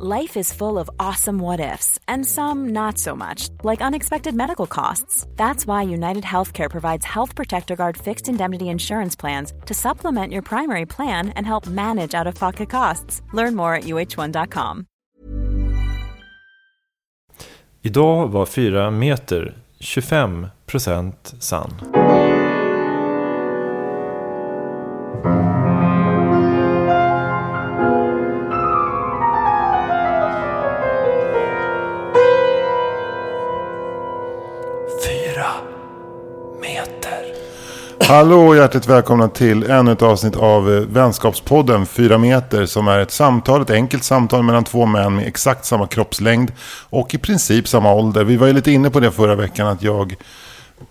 Life is full of awesome what ifs, and some not so much, like unexpected medical costs. That's why United Healthcare provides Health Protector Guard fixed indemnity insurance plans to supplement your primary plan and help manage out of pocket costs. Learn more at uh1.com. Idag var 4 meter 25% sann. Hallå och hjärtligt välkomna till ännu ett avsnitt av eh, Vänskapspodden 4 meter som är ett samtal, ett enkelt samtal mellan två män med exakt samma kroppslängd och i princip samma ålder. Vi var ju lite inne på det förra veckan att jag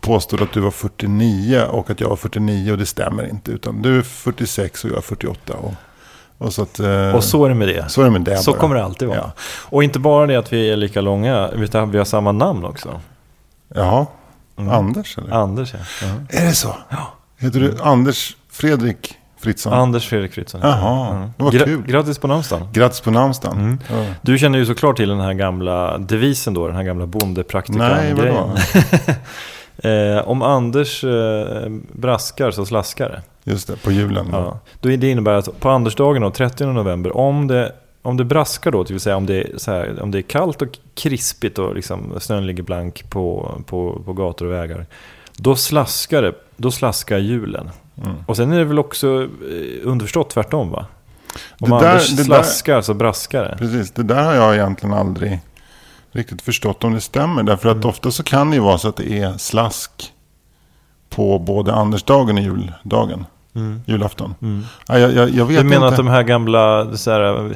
påstod att du var 49 och att jag var 49 och det stämmer inte utan du är 46 och jag är 48. Och, och, så, att, eh, Och så är det med det. så är det med det Så kommer det alltid vara. Ja. Och inte bara det att vi är lika långa, utan vi har samma namn också. Jaha, Anders eller? Anders ja. Ja. Är det så? Ja. Heter du Anders Fredrik Fritzson? Anders Fredrik Fritzson. Jaha, det var Gra- kul. Grattis på namnsdagen. Grattis på namnsdagen. Mm. Ja. Du känner ju såklart till den här gamla devisen då, den här gamla Nej, bondepraktikan-grejen. eh, om Anders eh, braskar så slaskar det. Just det, på julen. Ja. Då det innebär att på Andersdagen då, 30 november, om det, om det braskar då, det vill säga om det, är här, om det är kallt och krispigt och liksom snön ligger blank på, på, på gator och vägar. Då slaskar det, då slaskar hjulen. Mm. Och sen är det väl också eh, underförstått tvärtom va? Om Det där- Anders det där- slaskar så braskar det. Precis, det där har jag egentligen aldrig riktigt förstått om det stämmer. Därför Mm. att ofta så kan det ju vara så att det är slask på både Andersdagen och juldagen. Julafton. Ja, jag, jag, jag vet Mm. Du menar inte. att de här gamla så här,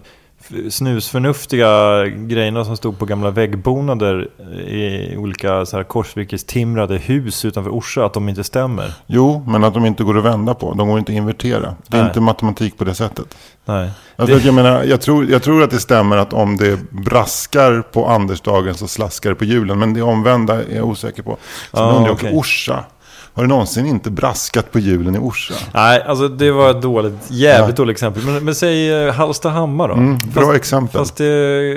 snusförnuftiga grejerna som stod på gamla väggbonader i olika så här, korsvirkestimrade hus utanför Orsa, att de inte stämmer? Jo, men att de inte går att vända på. De går inte att invertera. Det är Nej. inte matematik på det sättet. Nej. Alltså, jag, menar, jag, tror, jag tror att det stämmer att om det braskar på Andersdagen så slaskar det på julen. Men det omvända är jag osäker på. Sen Ah, undrar jag också, okej. Orsa. Har det någonsin inte braskat på julen i Orsa? Nej, alltså det var ett dåligt, jävligt dåligt exempel. Men, men säg eh, Hallstahammar då? Mm, bra exempel. Fast det,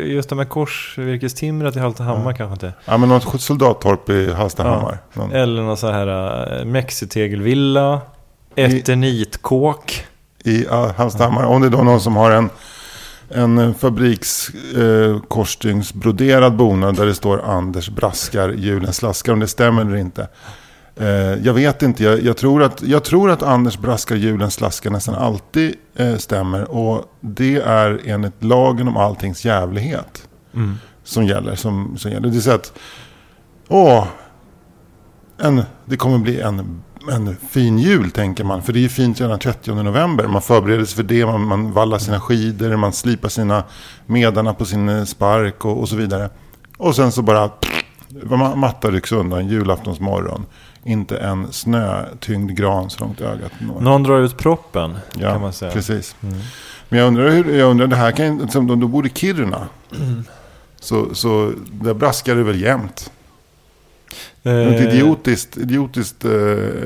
just det med korsvirkestimret i Hallstahammar kanske inte. Ja, men något soldattorp i Hallstahammar. Någon- Eller någon sån här äh, mexitegelvilla, eternitkåk. I ja, Hallstahammar. Om det är då någon som har en, en fabriks eh, bonad där det står Anders braskar, julen slaskar. Om det stämmer eller inte. Eh, jag vet inte. Jag, jag, tror att, jag tror att Anders braskar, julen slaskar nästan alltid eh, stämmer. Och det är enligt lagen om alltings jävlighet som gäller. Som, som gäller. Det är så att, åh, en, det kommer bli en, en fin jul tänker man. För det är ju fint redan 30 november. Man förbereder sig för det. Man, man vallar sina skidor. Man slipar sina medarna på sin eh, spark och, och så vidare. Och sen så bara ma- matta rycks undan julaftons morgon. Inte en snötyngd gran så långt ögat når. Någon drar ut proppen, Ja, kan man säga. precis. Men jag undrar, hur, jag undrar det här kan som de, de bor i Kiruna. Så, så där braskar det väl jämt. Eh, ett idiotiskt, idiotiskt eh,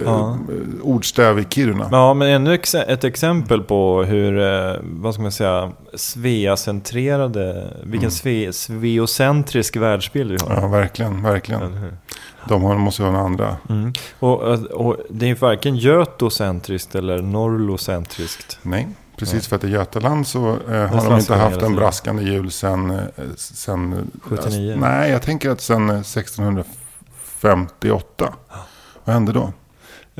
ja. ordstäv i Kiruna. Ja, men ännu ex ett exempel på hur, eh, vad ska man säga, Sveacentrerade, vilken mm. sveocentrisk världsbild vi har. Ja, verkligen, verkligen. De har, måste ju ha andra. Mm. Och, och, det är ju varken götocentriskt eller Norlocentriskt. Nej. Precis för att i Götaland så eh, har de inte haft en braskande jul sedan... sedan 79? Alltså, nej, jag tänker att sedan 1640. Eh, 58. Vad hände då?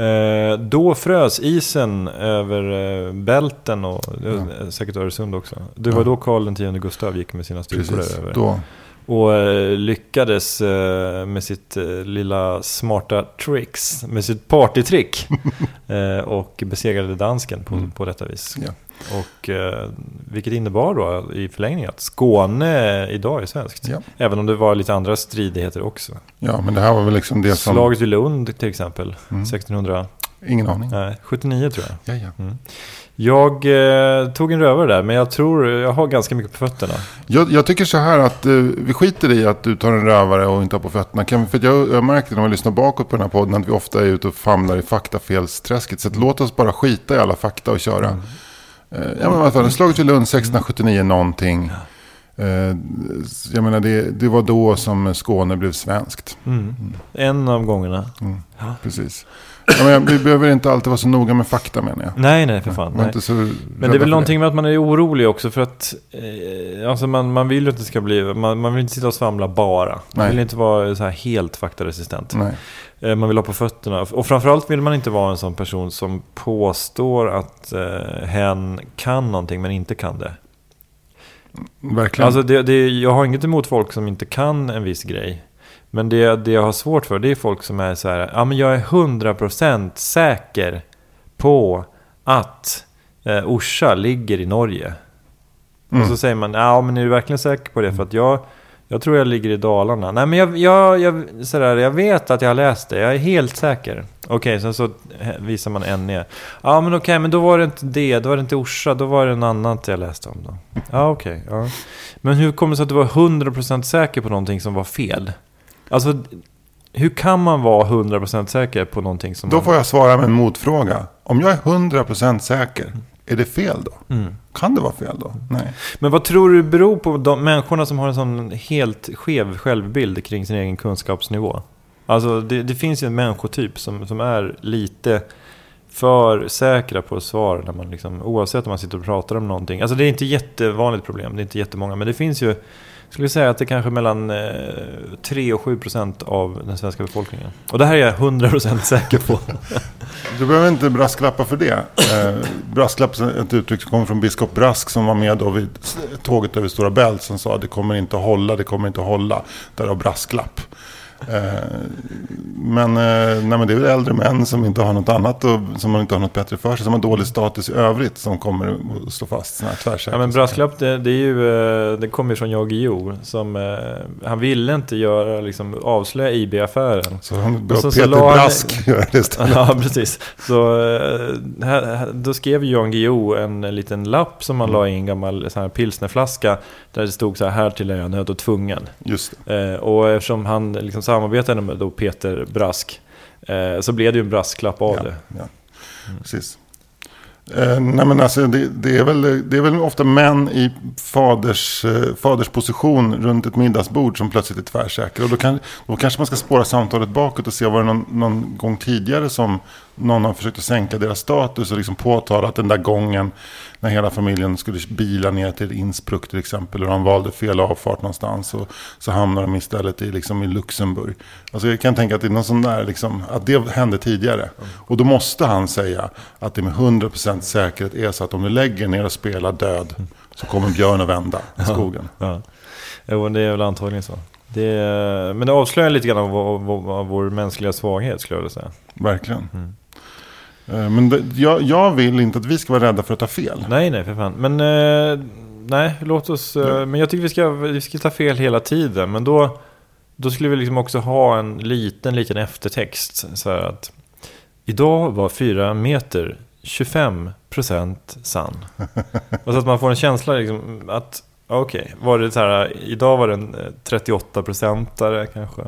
Eh, då frös isen över eh, Bälten och eh, ja. säkert Öresund också. Det var ja. då Karl X Gustav gick med sina styrkor över. Då. Och eh, lyckades eh, med sitt eh, lilla smarta tricks, med sitt partytrick. och besegrade dansken på, mm. på detta vis. Ja. Och eh, vilket innebar då i förlängningen att Skåne idag är svenskt. Ja. Även om det var lite andra stridigheter också. ja, men det här var väl liksom det som... Slaget vid Lund till exempel, Mm. 1600, Ingen aning. nej, 79 tror jag. Ja, ja. Jag eh, tog en rövare där, men jag tror jag har ganska mycket på fötterna. Jag, jag tycker så här att eh, vi skiter i att du tar en rövare och inte har på fötterna. Kan, för jag, jag har märkt när man lyssnar bakåt på den här podden att vi ofta är ute och famlar i faktafelsträsket. Så låt oss bara skita i alla fakta och köra. Eh, ja, men alla fall, slaget vid Lund 1679 någonting. Eh, jag menar, det, det var då som Skåne blev svenskt. Mm. En av gångerna. Mm. Precis. Ja, men vi behöver inte alltid vara så noga med fakta menar jag. Nej, nej, för fan. Nej. inte så Men det är väl någonting med att man är orolig också för att eh, alltså man, man vill ju inte ska bli, man, man vill inte sitta och svamla bara. Man Nej. vill inte vara så här helt faktaresistent. Nej. Eh, man vill ha på fötterna. Och framförallt vill man inte vara en sån person som påstår att eh, hen kan någonting men inte kan det. Verkligen. Alltså det, det, jag har inget emot folk som inte kan en viss grej. Men det, det jag har svårt för det är folk som är så här, ja men jag är 100% säker på att eh, Orsa ligger i Norge. Mm. Och så säger man, ja men är du verkligen säker på det? För att jag, jag tror jag ligger i Dalarna. Nej men jag, jag, jag, sådär, jag vet att jag har läst det, jag är helt säker. Okej, sen så visar man ner. Ja men okej, men då var det inte det, då var det inte Orsa, då var det en annan jag läste om då. Ja okej, ja. Men hur kommer det sig att du var 100% säker på någonting som var fel? Alltså, hur kan man vara 100% säker på någonting som... Då man... får jag svara med en motfråga. Om jag är 100% säker, är det fel då? Mm. Kan det vara fel då? Nej. Men vad tror du beror på de människorna som har en sån helt skev självbild kring sin egen kunskapsnivå? Alltså det, det finns ju en människotyp som, som är lite för säkra på svar när man liksom, oavsett om man sitter och pratar om någonting. Alltså det är inte jättevanligt problem, det är inte jättemånga, men det finns ju skulle säga att det är kanske mellan eh, 3 och 7 procent av den svenska befolkningen. Och det här är jag 100 procent säker på. Du behöver inte brasklappa för det. Eh, brasklapp är ett uttryck som kommer från biskop Brask som var med då vid tåget över Stora Bält som sa att det kommer inte att hålla, det kommer inte att hålla. Därav brasklapp. Eh, men, eh, nej, men det är väl äldre män som inte har något annat och som inte har något bättre för sig. Som har dålig status i övrigt som kommer att stå fast sådana här tvärsäkra. Ja men brasklapp det, det är ju, eh, det kommer ju från. Som, eh, han ville inte göra, liksom, avslöja IB-affären. Så han Och bör så- så Peter han- Brask göra det istället. Ja, precis. Så här, då skrev Jan Guillou en liten lapp som man la i en gammal sån här pilsnerflaska. Där det stod så här, här till är jag nödd och tvungen. Just det. Och eftersom han liksom samarbetade med då Peter Brask. Eh, så blev det ju en brasklapp av Ja, det. ja. Precis. Eh, nej men alltså, det, det, är väl, det är väl ofta män i faders, eh, faders position runt ett middagsbord som plötsligt är tvärsäkra. Och då, kan, då kanske man ska spåra samtalet bakåt och se var det någon, någon gång tidigare som någon har försökt att sänka deras status och liksom påtala att den där gången när hela familjen skulle bila ner till Innsbruck till exempel och de valde fel avfart någonstans och så hamnar de istället i, liksom, i Luxemburg. Alltså jag kan tänka att det är någon sån där, liksom, att det hände tidigare. Och då måste han säga att det med 100% säkerhet är så att om du lägger ner och spelar död så kommer Björn att vända i skogen. Ja. Jo, det är väl antagligen så. Det men det avslöjar lite grann av, av, av vår mänskliga svaghet skulle jag vilja säga. Verkligen. Mm. Eh, Men det, jag, jag vill inte att vi ska vara rädda för att ta fel. Nej, nej för fan. Men eh, nej, låt oss... Eh, men jag tycker vi ska, vi ska ta fel hela tiden. Men då, då skulle vi liksom också ha en liten, liten eftertext. Så att idag var 4 meter 25% sann. och så att man får en känsla liksom att okej, var det så här, idag var det en eh, 38-procentare kanske.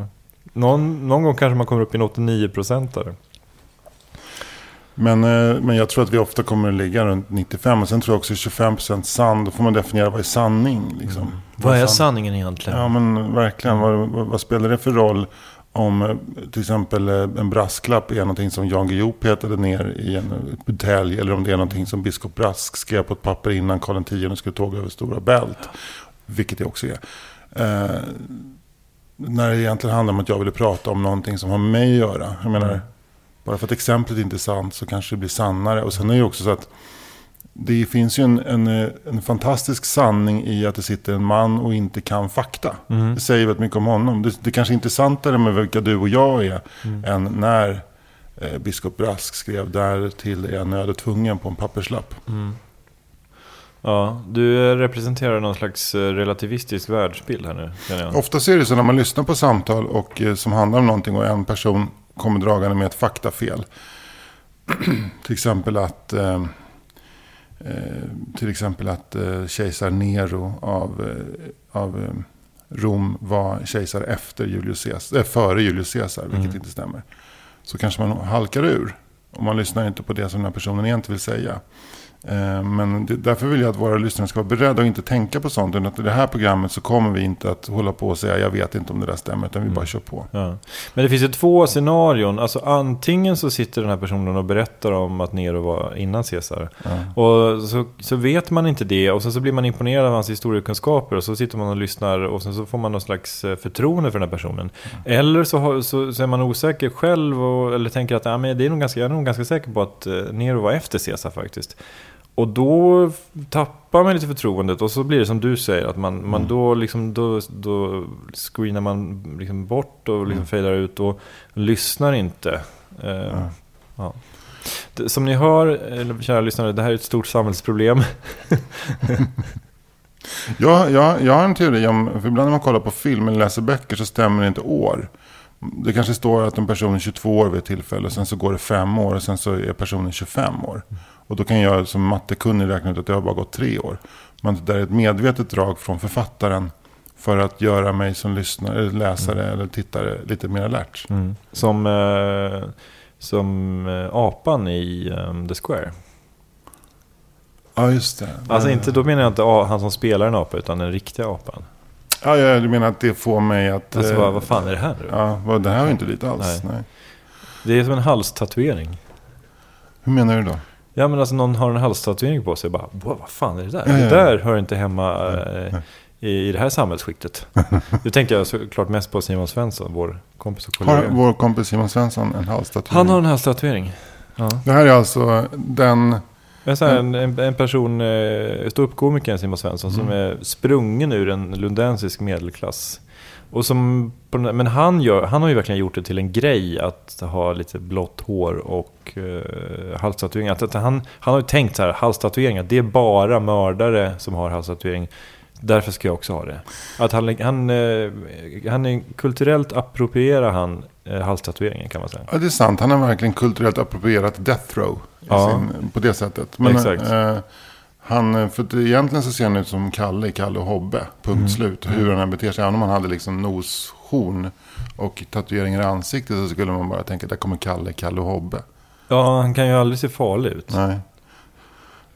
Någon, någon gång kanske man kommer upp i en 89-procentare. Men, eh, men jag tror att vi ofta kommer att ligga runt 95. Och sen tror jag också 25% sann. Då får man definiera vad är sanning. Liksom. Vad är sann- sanningen egentligen? Ja men verkligen. Vad, vad, vad spelar det för roll om eh, till exempel eh, en brasklapp är någonting som Jan Guillou petade ner i en butelj. Eller om det är någonting som biskop Brask skrev på ett papper innan Karl X skulle tåga över Stora Bält. Vilket det också är. Eh, när det egentligen handlar om att jag ville prata om någonting som har med mig att göra. Jag menar, bara för att exemplet inte är sant så kanske det blir sannare. Och sen är det också så att det finns ju en, en, en fantastisk sanning i att det sitter en man och inte kan fakta. Mm. Det säger väldigt mycket om honom. Det, det kanske är intressantare med vilka du och jag är än när eh, biskop Brask skrev där till är nöd och tvungen på en papperslapp. Mm. Ja, du representerar någon slags eh, relativistisk världsbild här nu. Ofta är det så när man lyssnar på samtal och, eh, som handlar om någonting och en person kommer dragande med ett faktafel. till exempel att, eh, eh, till exempel att eh, kejsar Nero av, av Rom var kejsare efter Julius Caesar, före Julius Caesar, vilket Mm. inte stämmer. Så kanske man halkar ur. Och man lyssnar inte på det som den här personen egentligen vill säga. Eh, Men därför vill jag att våra lyssnare ska vara beredda och inte tänka på sånt. Utan att i det här programmet så kommer vi inte att hålla på och säga jag vet inte om det där stämmer. Utan vi bara kör på. Ja. Men det finns ju två scenarion. Alltså antingen så sitter den här personen och berättar om att Nero var innan Caesar. Och så, så vet man inte det. Och sen så blir man imponerad av hans historiekunskaper. Och så sitter man och lyssnar. Och sen så får man någon slags eh, förtroende för den här personen. Eller så, har, så, så är man osäker själv. Och, eller tänker att ja, men det är nog ganska, jag är nog ganska säker på att eh, Nero var efter Caesar faktiskt. Och då tappar man lite förtroendet och så blir det som du säger, att man, man då, liksom, då, då screenar man liksom bort och liksom fejdar ut och lyssnar inte. Eh, ja. Som ni hör, eller kära lyssnare, det här är ett stort samhällsproblem. Jag, jag, jag har en teori om, för ibland när man kollar på film eller läser böcker så stämmer det inte år. Det kanske står att en person är 22 år vid ett tillfälle och sen så går det fem år och sen så är personen 25 år. Och då kan jag som mattekunnig räkna ut att det har bara gått tre år. Men det där är ett medvetet drag från författaren för att göra mig som lyssnare, eller läsare eller tittare lite mer alert. Som, eh, som eh, apan i eh, The Square. Ja, just det. Alltså Eh, inte, då menar jag inte han som spelar en apa, utan den riktiga apan. Ja, ja, du menar att det får mig att... Alltså eh, vad, vad fan är det här nu? Ja, vad, det här ju inte lite alls. Nej. Nej. Det är som en halstatuering. Hur menar du då? Ja men alltså någon har en halstatuering på sig och bara "Wow, vad fan är det där? Ja, Det där hör inte hemma eh, i, i det här samhällsskiktet. Nu tänkte jag såklart mest på Simon Svensson, vår kompis och Har kollega. vår kompis Simon Svensson en halstatuering? Han har en halstatuering. Ja. Det här är alltså den... Här, en, en, en person, eh, ståuppkomikern Simon Svensson, som är sprungen ur en lundensisk medelklass. Och som, men han, gör, han har ju verkligen gjort det till en grej att ha lite blått hår och eh, halstatueringar. Att, att han, han har ju tänkt så här, halstatueringar, det är bara mördare som har halstatuering. Därför ska jag också ha det. Att han, han, eh, han är kulturellt approprierar han eh, halstatueringen kan man säga. Ja, det är sant. Han har verkligen kulturellt approprierat Death Row. Ja. Sin, på det sättet. Men, Exakt. eh, han, för att egentligen så ser han ut som Kalle i Kalle och Hobbe. Punkt Mm. slut. Hur han än beter sig. Även om han hade liksom noshorn och tatueringar i ansiktet. Så skulle man bara tänka, där kommer Kalle, Kalle och Hobbe. Ja, han kan ju aldrig se farlig ut. Nej.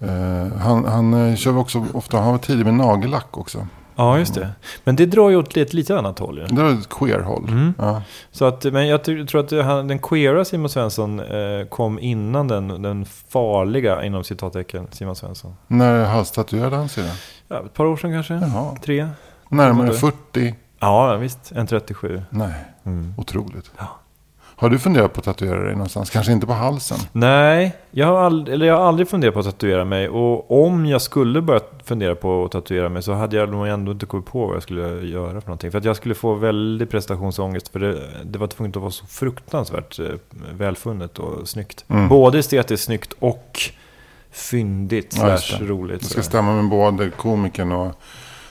Eh, han han eh, kör också ofta, han var tidig med nagellack också. Ja, just det. Men det drar ju åt ett lite annat håll ju. Det var ett queer-håll. Mm. Ja. Så att, men jag tror att han, den queera Simon Svensson eh, kom innan den, den farliga, inom citattecken, Simon Svensson. När halstatuerade han sig? Ja, ett par år sedan kanske? Jaha. Tre? Närmare Inte. 40? Ja, visst. En 37. Nej, Mm. otroligt. Ja. Har du funderat på att tatuera dig någonstans? Kanske inte på halsen? Nej, jag har, ald- eller jag har aldrig funderat på att tatuera mig. Och om jag skulle börja fundera på att tatuera mig så hade jag nog ändå inte kommit på vad jag skulle göra för någonting. För att jag skulle få väldigt prestationsångest. För det, det var tvunget att vara så fruktansvärt eh, välfunnet och snyggt. Mm. Både estetiskt snyggt och fyndigt Ja, slash roligt. Det ska stämma med både komikern och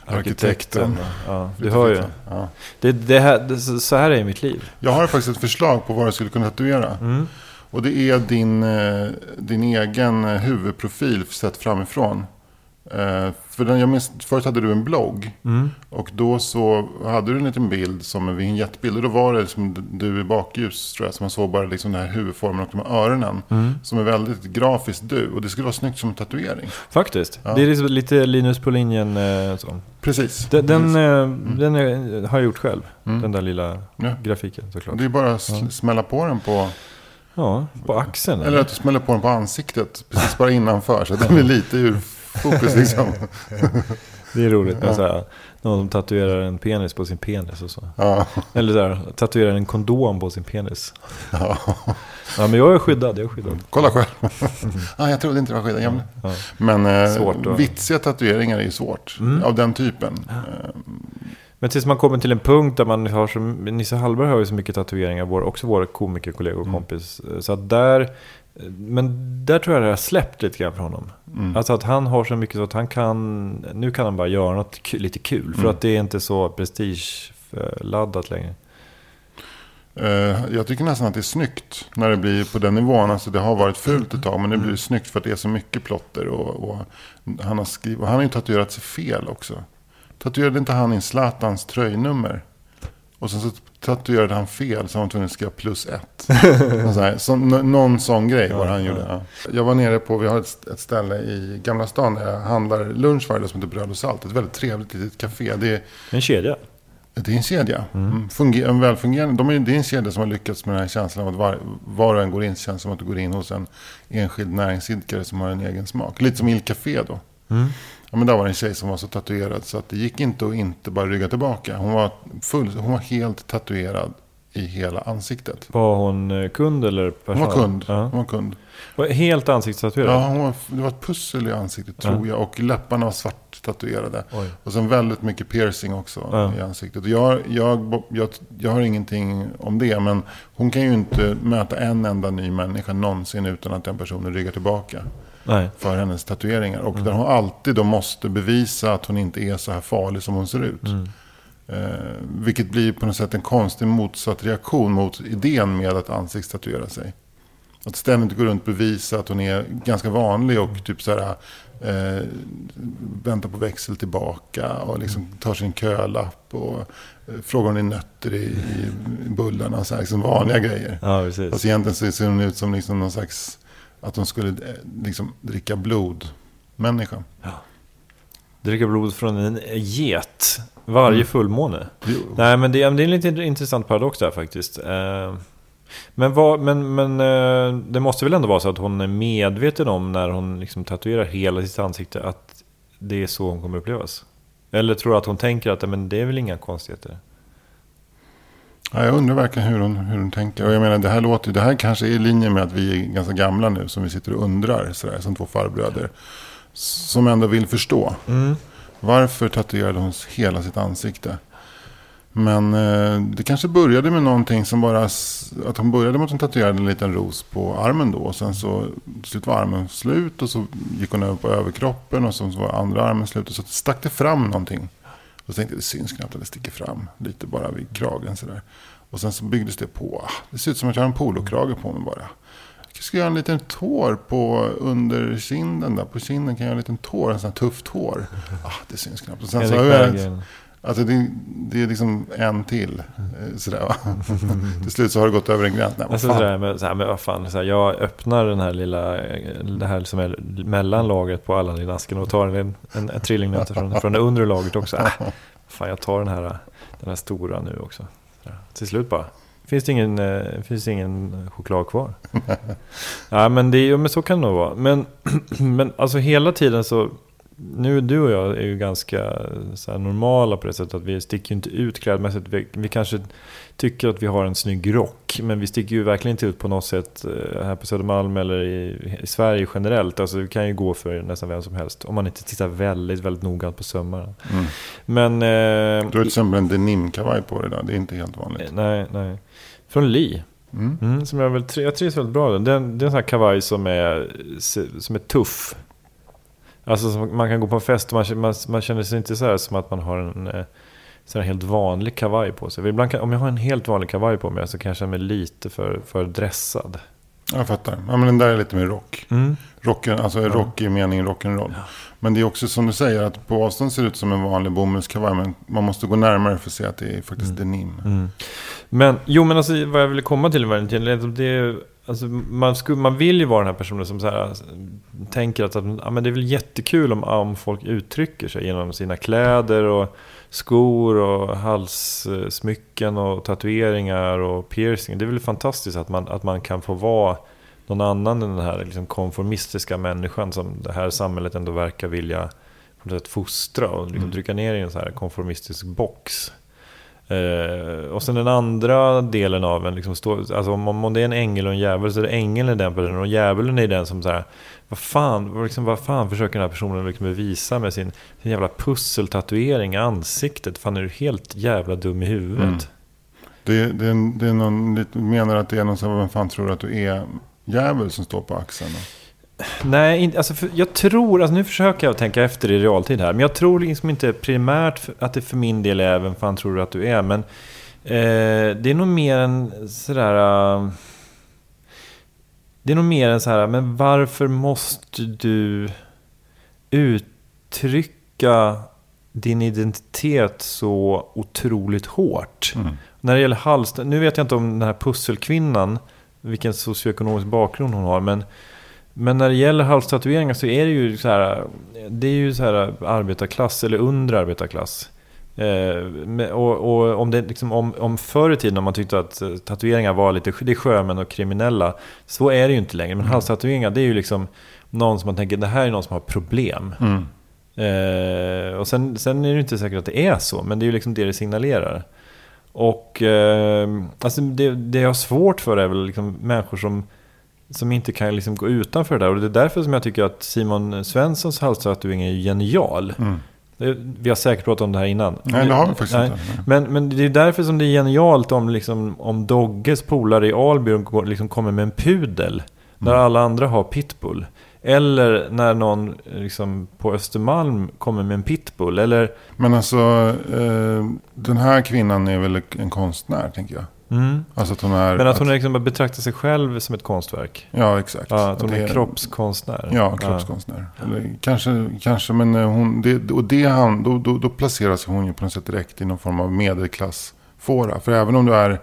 arkitekten. Ja, du hör ju. Ja. Det, det här, det, så här är mitt liv. Jag har faktiskt ett förslag på vad du skulle kunna tatuera. Mm. Och det är din, eh, din egen eh, huvudprofil sett framifrån. Eh, För den, jag minns, förut hade du en blogg. Mm. Och då så hade du en liten bild som en vignettbild. Och då var det som du i bakljus tror jag. Så man såg bara liksom den här huvudformen och de här öronen. Mm. Som är väldigt grafiskt du. Och det skulle vara snyggt som en tatuering. Faktiskt. Ja. Det är liksom lite Linus på linjen. Eh, så. Precis. Den, den, eh, den är, har jag gjort själv. Mm. Den där lilla Ja. grafiken såklart. Det är bara att sl- smälla på den på... Ja, på axeln. Eller att du smäller på den på ansiktet. Precis bara innanför. Så att den blir lite ur fokus liksom. Det är roligt med här, någon som tatuerar en penis på sin penis och så. Ja. Eller så här, tatuerar en kondom på sin penis. ja. Ja, men jag är skyddad. Jag är skyddad. Kolla själv. ah, jag trodde inte det var skillnad. Ja. Ja. Men eh, vitsiga tatueringar är ju svårt. Mm. Av den typen. Men tills man kommer till en punkt där man har så, Nisse Hallberg har ju så mycket tatueringar, vår, också vår komikerkollega och kompis. Så att där, men där tror jag det har släppt lite grann för honom. Mm. Alltså att han har så mycket så att han kan, nu kan han bara göra något ku- lite kul. För Mm. att det är inte så prestigeladdat längre. Eh, jag tycker nästan att det är snyggt när det blir på den nivån. Alltså det har varit fult ett tag men det blir snyggt för att det är så mycket plotter. Och, och han, har skrivit, och han har ju tatuerat sig fel också. Tatuerade inte han in Zlatans tröjnummer? Och sen så tatuerade han fel så han var tvungen att skriva plus ett. så här, så, någon sån grej var det han gjorde. Ja. Jag var nere på, vi har ett, ett, ställe i Gamla stan där jag handlar lunch varje dag som heter Bröd och Salt. Ett väldigt trevligt litet café. Det är en kedja. Det är en kedja. Mm. Funger, en välfungerande, de är, det är en kedja som har lyckats med den här känslan av att var, var och en går in känns som att du går in hos en enskild näringsidkare som har en egen smak. Lite som Il Café då. Mm. Ja, men där var det en tjej som var så tatuerad så att det gick inte att inte bara rygga tillbaka. Hon var, full, hon var helt tatuerad i hela ansiktet. Var hon eh, kund eller person? Hon var kund. Ja. Hon var kund. Helt ansiktstatuerad? Ja, hon var, det var ett pussel i ansiktet tror ja. jag. Och läpparna var svart tatuerade. Oj. Och sen väldigt mycket piercing också ja. i ansiktet. Jag, jag, jag, jag har ingenting om det. Men hon kan ju inte möta en enda ny människa någonsin utan att den personen ryggar tillbaka. Nej. för hennes tatueringar. Och mm. där hon alltid då måste bevisa att hon inte är så här farlig som hon ser ut. Mm. Eh, vilket blir på något sätt en konstig motsatt reaktion mot idén med att ansiktstatuera sig. Att ständigt gå runt och bevisa att hon är ganska vanlig och typ så här, eh, väntar på växel tillbaka och liksom tar sin kölapp och eh, frågar om det är nötter i, i bullarna. Så här, liksom vanliga grejer. Ja, precis. Fast egentligen ser hon ut som liksom någon slags att de skulle eh, liksom dricka blod. Människa. Ja. Dricka blod från en get varje mm. fullmåne. Jo. Nej, men det, det är en lite intressant paradox där faktiskt. Eh, men, vad, men, men eh, det måste väl ändå vara så att hon är medveten om när hon liksom tatuerar hela sitt ansikte att det är så hon kommer upplevas? Eller tror du att hon tänker att men det är väl inga konstigheter? Ja, jag undrar verkligen hur hon, hur hon tänker. Och jag menar, det här, låter, det här kanske är i linje med att vi är ganska gamla nu. Som vi sitter och undrar, sådär, som två farbröder. Som ändå vill förstå. Mm. Varför tatuerade hon hela sitt ansikte? Men eh, det kanske började med någonting som bara... Att hon började med att hon tatuerade en liten ros på armen då. Och sen så till slut var armen slut. Och så gick hon över på överkroppen. Och så var andra armen slut. Och så stack det fram någonting. Och så tänkte jag, det syns knappt att det sticker fram. Lite bara vid kragen sådär. Och sen så byggdes det på. Det ser ut som att jag har en polokrage på mig bara. Jag ska göra en liten tår på underkinden där. På kinden kan jag göra en liten tår. En sån här tufft hår. Ah, det syns knappt. Och sen så har jag, Alltså det, det, är liksom en till. Eh, sådär, va? till slut så har det gått över en gräns. Nej, alltså, sådär, men, såhär, men vad fan, såhär, jag öppnar den här lilla, det här som är mellanlagret på Aladdin-asken och tar en, en, en trillingnöt från, från det undre lagret också. Äh, fan, jag tar den här, den här stora nu också. Sådär. Till slut bara. Finns det ingen, eh, finns det ingen choklad kvar? ja, men, det, men så kan det nog vara. Men, men alltså hela tiden så nu du och jag är ju ganska så normala på det sättet att vi sticker ju inte ut klädmässigt. Vi, vi, kanske tycker att vi har en snygg rock, men vi sticker ju verkligen inte ut på något sätt eh, här på Södermalm eller i, i Sverige generellt. Alltså vi kan ju gå för nästan vem som helst, om man inte tittar väldigt, väldigt noggrant på sömmarna. Mm. Men... Eh, du har till exempel en denimkavaj på dig där, det är inte helt vanligt. Nej, nej. Från Lee. Mm. Mm, som jag, väl, jag trivs väldigt bra den. Det är en sån här kavaj som är, som är tuff. Alltså man kan gå på en fest och man, man, man känner sig inte så här som att man har en eh, så här helt vanlig kavaj på sig. Ibland kan, om jag har en helt vanlig kavaj på mig så kan jag känna mig lite för, för dressad. Jag fattar. Ja, men den där är lite mer rock. Mm. Rocken, alltså ja. rock i meningen rock'n'roll. Ja. Men det är också som du säger att på avstånd ser det ut som en vanlig bomullskavaj. Men man måste gå närmare för att se att det är faktiskt mm. denim. Mm. Men jo, men alltså vad jag ville komma till Valentin. Det är Alltså, man, skulle, man vill ju vara den här personen som så här, tänker att, att ja, men det är väl jättekul om, om folk uttrycker sig genom sina kläder och skor och halssmycken och tatueringar och piercing. Det är väl fantastiskt att man, att man kan få vara någon annan än den här liksom konformistiska människan som det här samhället ändå verkar vilja på något sätt fostra och liksom trycka mm. ner i en så här konformistisk box. Uh, och sen den andra delen av en, liksom stå, alltså om, om det är en ängel och en djävul så är det ängeln i den personen och djävulen är den som så här, vad fan, liksom, vad fan försöker den här personen liksom bevisa med sin, sin jävla pusseltatuering i ansiktet? Fan är du helt jävla dum i huvudet? Mm. Det, det, det är någon, menar att det är någon som, vem fan tror att du är djävul som står på axeln? Nej, alltså jag tror, alltså nu försöker jag tänka efter i realtid här, men jag tror liksom inte primärt att det för min del är vem fan tror du att du är, men eh, det är nog mer en sådär... Uh, det är nog mer en så här, men varför måste du uttrycka din identitet så otroligt hårt. Mm. När det gäller hals, nu vet jag inte om den här pusselkvinnan, vilken socioekonomisk bakgrund hon har, men, men när det gäller halstatueringar så är det ju så här, det är ju så här arbetarklass eller under arbetarklass. Eh, och, och om, det liksom, om, om förr i tiden om man tyckte att eh, tatueringar var lite det är sjömän och kriminella, så är det ju inte längre. Men halstatueringar, det är ju liksom någon som man tänker, det här är någon som har problem. Mm. Eh, och sen, sen är det inte säkert att det är så, men det är ju liksom det det signalerar. Och eh, alltså det, det jag har svårt för är väl liksom människor som, som inte kan liksom gå utanför det där. Och det är därför som jag tycker att Simon Svenssons halstatuering är genial. Mm. Vi har säkert pratat om det här innan. Nej, det har vi faktiskt Nej. inte. Men, men det är därför som det är genialt om, liksom, om Dogges polare i Alby liksom kommer med en pudel. När Mm. alla andra har pitbull. Eller när någon liksom, på Östermalm kommer med en pitbull. Eller, Men alltså, eh, den här kvinnan är väl en konstnär, tänker jag. Mm. Alltså att hon är... Men att hon liksom bara betraktar sig själv som ett konstverk. Ja, exakt. Ja, att hon det är kroppskonstnär. Ja, kroppskonstnär. Eller, kanske, kanske, men eh, hon, det, och det han, då, då, då placerar sig hon ju på något sätt direkt i någon form av medelklassfåra. För även om du är...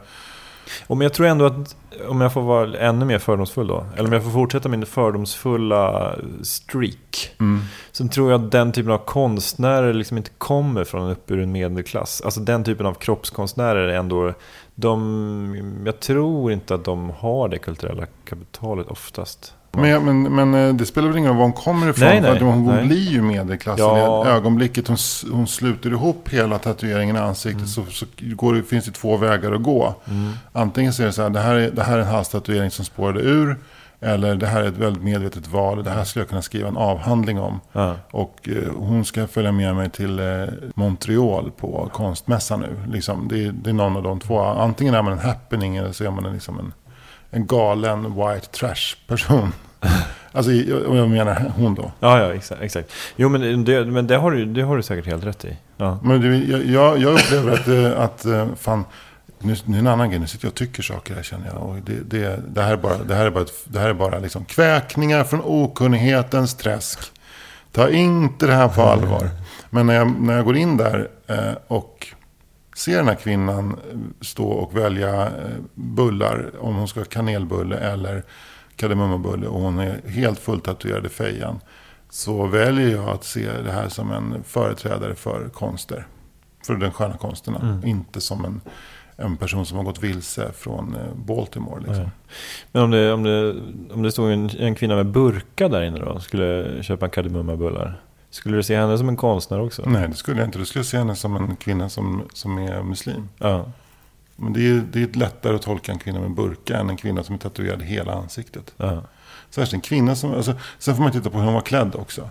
Och men jag tror ändå att, om jag får vara ännu mer fördomsfull då, eller om jag får fortsätta min fördomsfulla streak, Mm, så tror jag att den typen av konstnärer liksom inte kommer från en uppburen medelklass. Alltså den typen av kroppskonstnärer är ändå, de, jag tror inte att de har det kulturella kapitalet oftast. men, men, men eh, det spelar väl ingen roll var hon kommer ifrån. Nej, nej, hon nej. blir ju medelklass. Ja. I ögonblicket hon, hon sluter ihop hela tatueringen i ansiktet så, så går finns det två vägar att gå. Mm. Antingen så är det så här, det här är, det här är en halstatuering som spårade ur. Eller det här är ett väldigt medvetet val. Det här skulle jag kunna skriva en avhandling om. Ja. Och eh, hon ska följa med mig till eh, Montreal på konstmässan nu. Liksom, det, är, det är någon av de två. Antingen är man en happening eller så är man en, liksom en, en galen white trash person. alltså, jag menar hon då. Ja, ja, exakt. exakt. Jo, men, det, men det, har du, det har du säkert helt rätt i. Ja. Men jag, jag, jag upplever att, eh, att eh, fan, nu, nu är en annan grej, nu sitter jag och tycker saker här känner jag. Och det, det, det här är bara, det här är bara, det här är bara liksom kväkningar från okunnighetens träsk. Ta inte det här på allvar. Men när jag, när jag går in där eh, och ser den här kvinnan eh, stå och välja eh, bullar, om hon ska ha kanelbulle eller kardemummabulle och hon är helt fulltatuerad i fejan. Så väljer jag att se det här som en företrädare för konster. För den sköna konsterna. Inte som en, en person som har gått vilse från eh, Baltimore. Liksom. Men om det, om det, om det stod en, en kvinna med burka där inne då, skulle köpa kardemummabullar. Skulle du se henne som en konstnär också? Nej, det skulle jag inte. Du skulle se henne som en kvinna som, som är muslim. Ja. Men det är, det är lättare att tolka en kvinna med burka än en kvinna som är tatuerad hela ansiktet. ja. Särskilt en kvinna som... Alltså, sen får man titta på hur hon var klädd också.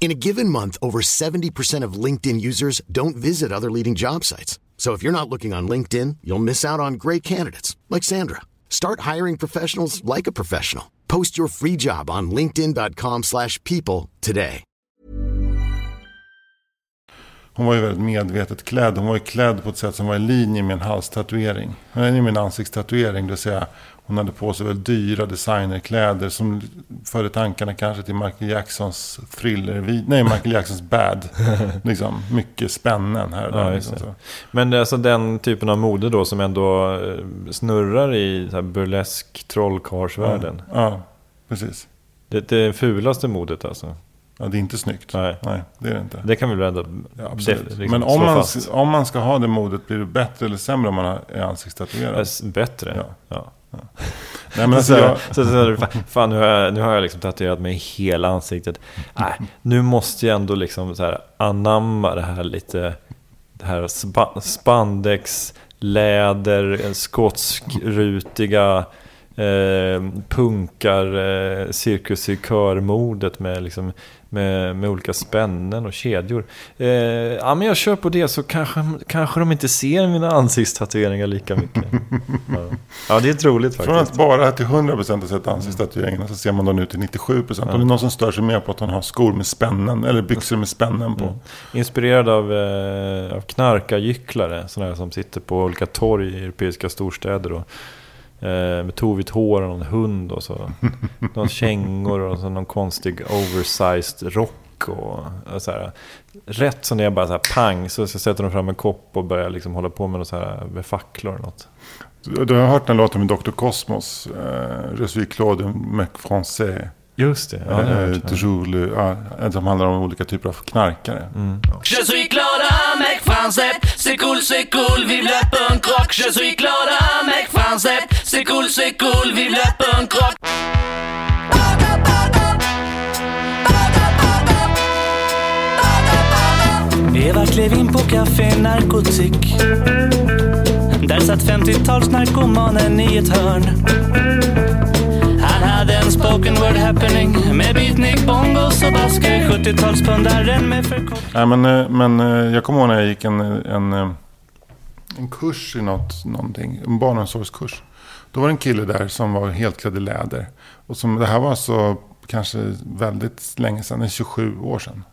In a given month, over 70% of LinkedIn users don't visit other leading job sites. So if you're not looking on LinkedIn, you'll miss out on great candidates like Sandra. Start hiring professionals like a professional. Post your free job on linkedin.com/people today. Hon var ju väldigt medvetet klädd. Hon var ju klädd på ett sätt som var i linje med en halstatuering. I linje med en ansiktstatuering. Det vill säga hon hade på sig väldigt dyra designerkläder som förde tankarna kanske till Michael Jacksons thriller. Nej, Michael Jacksons Bad. liksom, mycket spännen här och Ja, där. just Liksom. Men alltså den typen av mode då som ändå eh, snurrar i så burlesk trollkarlsvärlden. Ja, precis. Det, det är fulaste modet alltså. Ja, det är inte snyggt. Nej. Nej, det är det inte. Det kan vi väl ändå Ja, absolut. liksom Men om man, om man ska ha det modet, blir det bättre eller sämre om man är ansiktstatuerad? Bättre. Ja. Ja. Nej, men alltså, så, jag, så, så, så, fan, nu har jag, nu har jag liksom tatuerat mig i hela ansiktet. Nej, nu måste jag ändå liksom så här anamma det här lite, det här spa, spandex, läder, skotsk, rutiga, eh, punkar eh, cirkus i körmodet med, liksom, med, med olika spännen och kedjor. Eh, ja, men jag kör på det så kanske, kanske de inte ser mina ansiktstatueringar lika mycket. ja. ja, det är troligt Från faktiskt. att bara till 100% ha sett ansiktstatueringarna så ser man då nu till 97%. Och det är någon som stör sig mer på att hon har skor med spännen, eller byxor med spännen på. Inspirerad av, eh, av knarkargycklare, sådana här som sitter på olika torg i europeiska storstäder. Och, med tovigt hår och någon hund och så. någon kängor och så någon konstig oversized rock. Och, och så här. Rätt som det är bara så här pang så, så sätter de fram en kopp och börjar liksom hålla på med, något så här, med facklor eller något. Du, har hört den låten med Dr. Cosmos, eh, Je suis Claude Mec Français. Just det, ja, det har jag eh, hört. toujours le, ja, som handlar om olika typer av knarkare. Je suis Claude, français. C'est cool, c'est cool, vive la punk rock. Je suis Claude, un mec français. C'est cool, c'est cool, vive la punk rock. Eva klev in på Café Narkotik. Där satt 50-talsnarkomanen i ett hörn unspoken spoken word happening med beatnik, bongos och basker. 70-talspundaren med förkortning Nej, men, eh, men eh, jag kommer ihåg när jag gick en, en, eh, en kurs i något, någonting, en barnomsorgskurs. Då var det en kille där som var helt klädd i läder. Och som, det här var så kanske väldigt länge sedan, 27 år sedan.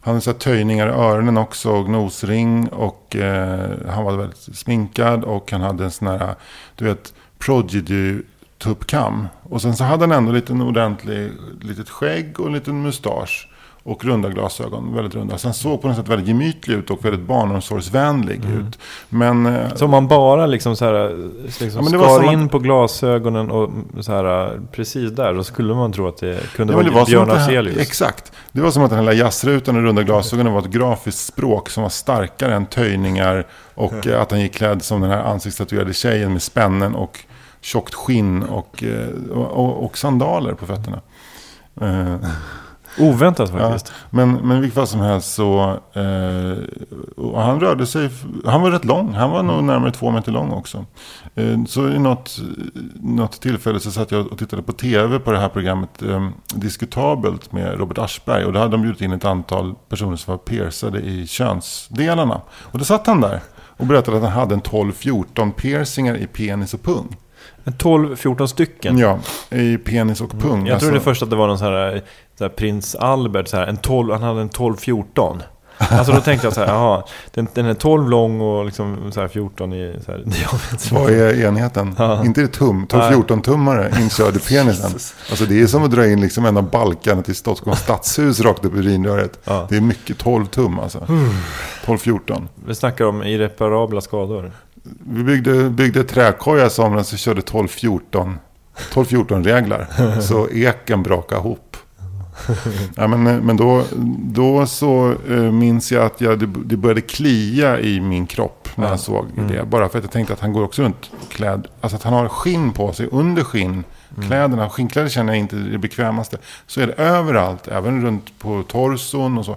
Han hade så här töjningar i öronen också och nosring. Och eh, han var väldigt sminkad och han hade en sån här, du vet, prodigy tuppkam. Och sen så hade han ändå en liten ordentlig, litet skägg och en liten mustasch. Och runda glasögon, väldigt runda. Så han såg på något sätt väldigt gemytlig ut och väldigt barnomsorgsvänlig ut. Men... eh, Så man bara liksom så här, liksom Ja, skar in att- på glasögonen och så här, precis där, då skulle man tro att det kunde Ja, men det vara var Björn Afzelius. Exakt. Det var som att den här jazzrutan och runda glasögonen var ett grafiskt språk som var starkare än töjningar. Och eh, att han gick klädd som den här ansiktstatuerade tjejen med spännen och tjockt skinn och, eh, och, och, och sandaler på fötterna. Eh, Oväntat Ja, faktiskt. men, men i vilket fall som helst så... Eh, han rörde sig... Han var rätt lång. Han var nog närmare två meter lång också. Eh, så i något, något tillfälle så satt jag och tittade på tv på det här programmet eh, Diskutabelt med Robert Aschberg. Och då hade de bjudit in ett antal personer som var piercade i könsdelarna. Och då satt han där och berättade att han hade en 12-14 piercingar i penis och pung. En 12-14 stycken. Ja, i penis och pung. Jag trodde Alltså- först att det var någon sån här, så här prins Albert, så här, en 12, han hade en 12-14. Alltså då tänkte jag så här, jaha, den, den är 12 lång och liksom så här 14 i så här. Vad är enheten? Ja. Inte det tum, 12-14 tummare inkörd i penisen. Alltså det är som att dra in liksom en av balkarna till Stockholms stadshus rakt upp i urinröret. Ja. Det är mycket 12 tum alltså. 12-14. Vi snackar om irreparabla skador. Vi byggde, byggde träkoja i somras och körde 12-14. 12-14 reglar. Så eken brakade ihop. Ja, men men då, då så eh, minns jag att jag, det, började klia i min kropp när jag såg det. Bara för att jag tänkte att han går också runt klädd. Alltså att han har skinn på sig under skinn. Kläderna, skinnkläder känner jag inte är det bekvämaste. Så är det överallt, även runt på torson och så.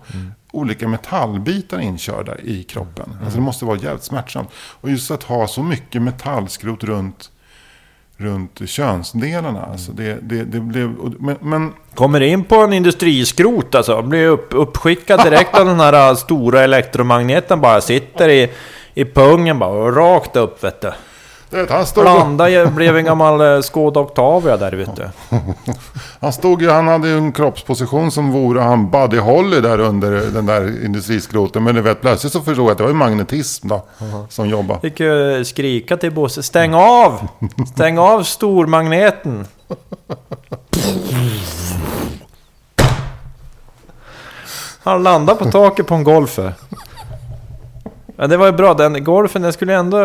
Olika metallbitar inkörda i kroppen. Alltså det måste vara jävligt smärtsamt. Och just att ha så mycket metallskrot runt runt könsdelarna. Alltså det, det, det blev, men, men Kommer in på en industriskrot alltså. Blir upp, uppskickad direkt av den här äh, stora elektromagneten bara. Sitter i, i pungen bara och rakt upp vet du han, stod, Blanda ju- blev en gammal äh, Skoda Octavia där vet du. han stod ju, han hade ju en kroppsposition som vore han Buddy Holly där under den där industriskroten. Men du vet, plötsligt så förstod jag att det var ju magnetism då, som jobbade. Fick ju skrika till Bosse. Stäng av! Stäng av stormagneten! Han landade på taket på en golfer. Ja, det var ju bra. Den golfen den skulle ändå,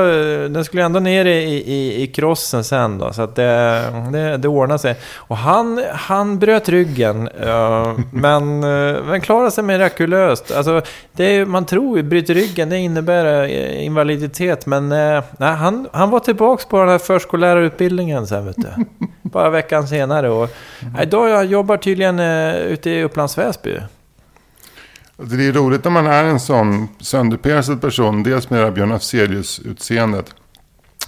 den skulle ändå ner i, i, i crossen sen då. Så att det, det, det ordnade sig. Och han, han bröt ryggen. men, eh, men klarade sig mirakulöst. Alltså, det är, man tror ju bryter ryggen, det innebär eh, invaliditet. Men eh, nej, han, han var tillbaks på den här förskollärarutbildningen sen vet du. Bara veckan senare. Och, nej, då jag jobbar tydligen ute i Upplands Väsby. Det är roligt när man är en sån sönderpiercad person. Dels med det här Björn Afzelius-utseendet.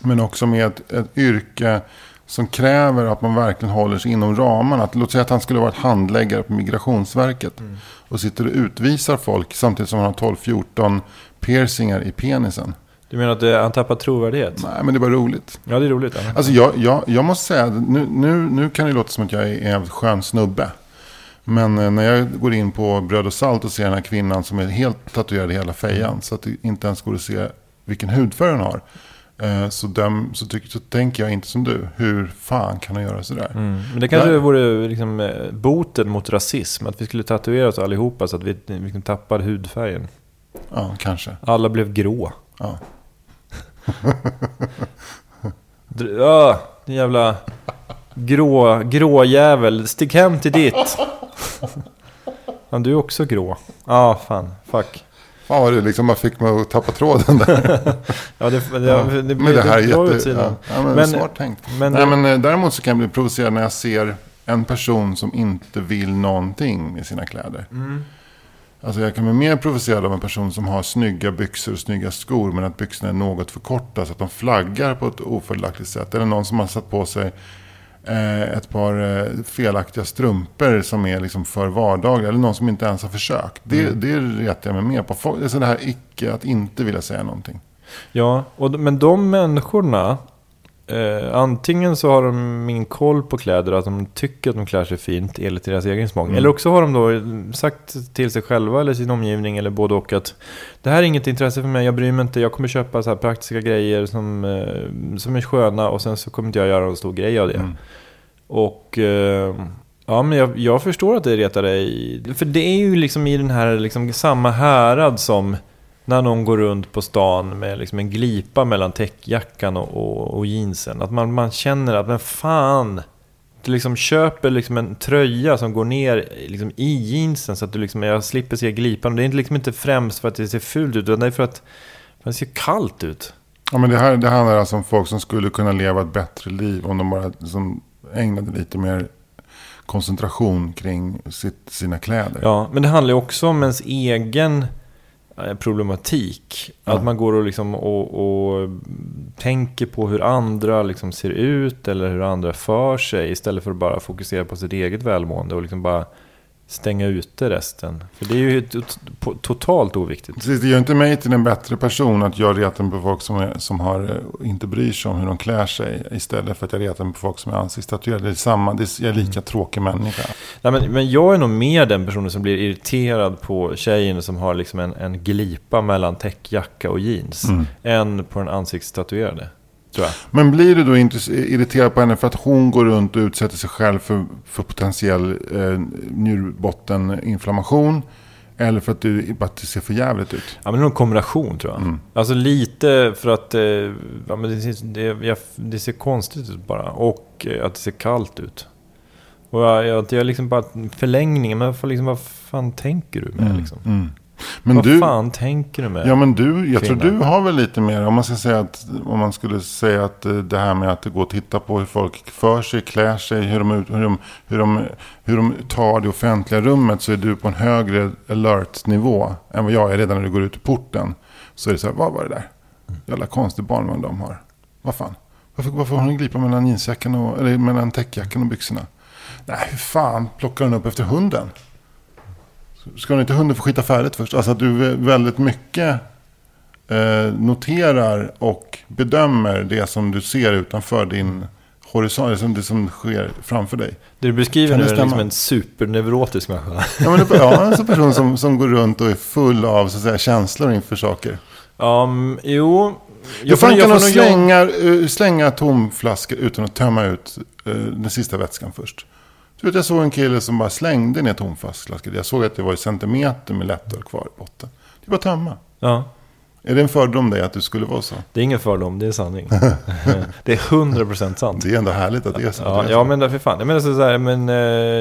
Men också med ett, ett yrke som kräver att man verkligen håller sig inom ramarna. Att, låt säga att han skulle vara ett handläggare på Migrationsverket. Och sitter och utvisar folk samtidigt som han har 12-14 piercingar i penisen. Du menar att det, han tappar trovärdighet? Nej, men det var roligt. Ja, det är roligt. Ja. Alltså jag, jag, jag måste säga, att nu, nu, nu kan det låta som att jag är en skön snubbe. Men eh, när jag går in på Bröd och Salt och ser den här kvinnan som är helt tatuerad i hela fejan. Så att det inte ens går att se vilken hudfärg hon har. eh, Så, döm, så, tycker, så tänker jag inte som du. Hur fan kan hon göra sådär? Mm. Men det kanske Där- vore liksom, eh, boten mot rasism. Att vi skulle tatuera oss allihopa så att vi liksom tappade hudfärgen. Ja, kanske. Alla blev grå. Ja. Dr- din jävla grå, grå jävel. Stick hem till ditt. Ja, du är också grå. Ja, fan. Fuck. Fan vad du liksom bara fick mig att tappa tråden där. Ja, det, det, Ja. det, det, men det här är jätte... Ja, ja, men, Men- smart tänkt. men Nej, det- men eh, däremot så kan jag bli provocerad när jag ser en person som inte vill någonting med sina kläder. Mm. Alltså jag kan bli mer provocerad av en person som har snygga byxor och snygga skor. Men att byxorna är något för korta så att de flaggar på ett ofördelaktigt sätt. Eller någon som har satt på sig ett par eh, felaktiga strumpor som är liksom för vardagliga. Eller någon som inte ens har försökt. Det, Mm. det retar jag mig mer på. Folk- Det är så det här icke, att inte vilja säga någonting. Ja, och, men de människorna, eh, antingen så har de ingen koll på kläder, att de tycker att de klär sig fint enligt deras egen smak. Mm. Eller också har de då sagt till sig själva eller sin omgivning eller både och att det här är inget intresse för mig, jag bryr mig inte, jag kommer köpa så här praktiska grejer som, eh, som är sköna och sen så kommer inte jag göra en stor grej av det. Mm. Och eh, ja, men jag, jag förstår att det retar dig. För det är ju liksom i den här liksom samma härad som när någon går runt på stan med liksom en glipa mellan täckjackan och, och, och jeansen. Att man, man känner att, men fan. Du liksom köper liksom en tröja som går ner liksom i jeansen så att du liksom, jag slipper se glipan. Det är liksom inte främst för att det ser fult ut, utan det är för att, det ser kallt ut. Ja, men det, här, det handlar alltså om folk som skulle kunna leva ett bättre liv om de bara liksom ägnade lite mer koncentration kring sitt, sina kläder. Ja, men det handlar ju också om ens egen problematik. Ja. Att man går och, liksom och, och tänker på hur andra liksom ser ut eller hur andra för sig istället för att bara fokusera på sitt eget välmående och liksom bara stänga ute resten. För det är ju totalt oviktigt. Precis, det gör inte mig till en bättre person att jag retar mig på folk som, är, som har, eh, inte bryr sig om hur de klär sig. Istället för att jag retar mig på folk som är ansiktstatuerade. Det är samma, det är, jag är lika tråkig människa. Nej, men, men jag är nog mer den personen som blir irriterad på tjejen som har liksom en, en glipa mellan täckjacka och jeans. Än på den ansiktstatuerade. Tror jag. Men blir du då inte irriterad på henne för att hon går runt och utsätter sig själv för, för potentiell eh, njurbotteninflammation? Eller för att du bara att det ser för jävligt ut? Ja, men det är en kombination tror jag. Alltså lite för att eh, ja, men det, ser- det, jag, det ser konstigt ut bara. Och eh, att det ser kallt ut. Och jag, jag, jag liksom bara förlängningen, men vad, liksom, vad fan tänker du med liksom? Mm. Men vad du, fan tänker du med? Ja men du, jag tror kvinna? du har väl lite mer, om man ska säga att, om man skulle säga att eh, det här med att gå och titta på hur folk för sig, klär sig, hur de, hur de, hur de, hur de tar det offentliga rummet så är du på en högre alert-nivå än vad jag är redan när du går ut ur porten. Så är det så här, vad var det där? Jävla konstig barnvagn de har. Vad fan? Varför, varför har hon en glipa mellan jeansjackan och, eller mellan täckjackan och byxorna? Nej, hur fan plockar hon upp efter hunden? Ska inte hunden få skita färdigt först? Alltså att du väldigt mycket eh, noterar och bedömer det som du ser utanför din horisont, det som, det som sker framför dig. Det du beskriver Kan nu är liksom en superneurotisk människa. Ja, men det, ja, en sån person som, som går runt och är full av så att säga, känslor inför saker. Mm, jo. Jag fan kan nog nog slänga, eh, slänga tomflaskor utan att tömma ut eh, den sista vätskan först. Du vet, jag såg en kille som bara slängde ner tomflaskor. Jag såg att det var i centimeter med lättöl kvar i botten. Det är bara att tömma. Ja, Är det en fördom dig att du skulle vara så? det är ingen fördom, det är sanning. det är 100% sant. Det är ändå härligt att det är så. Ja, ja men för fan. Jag menar så här, men eh,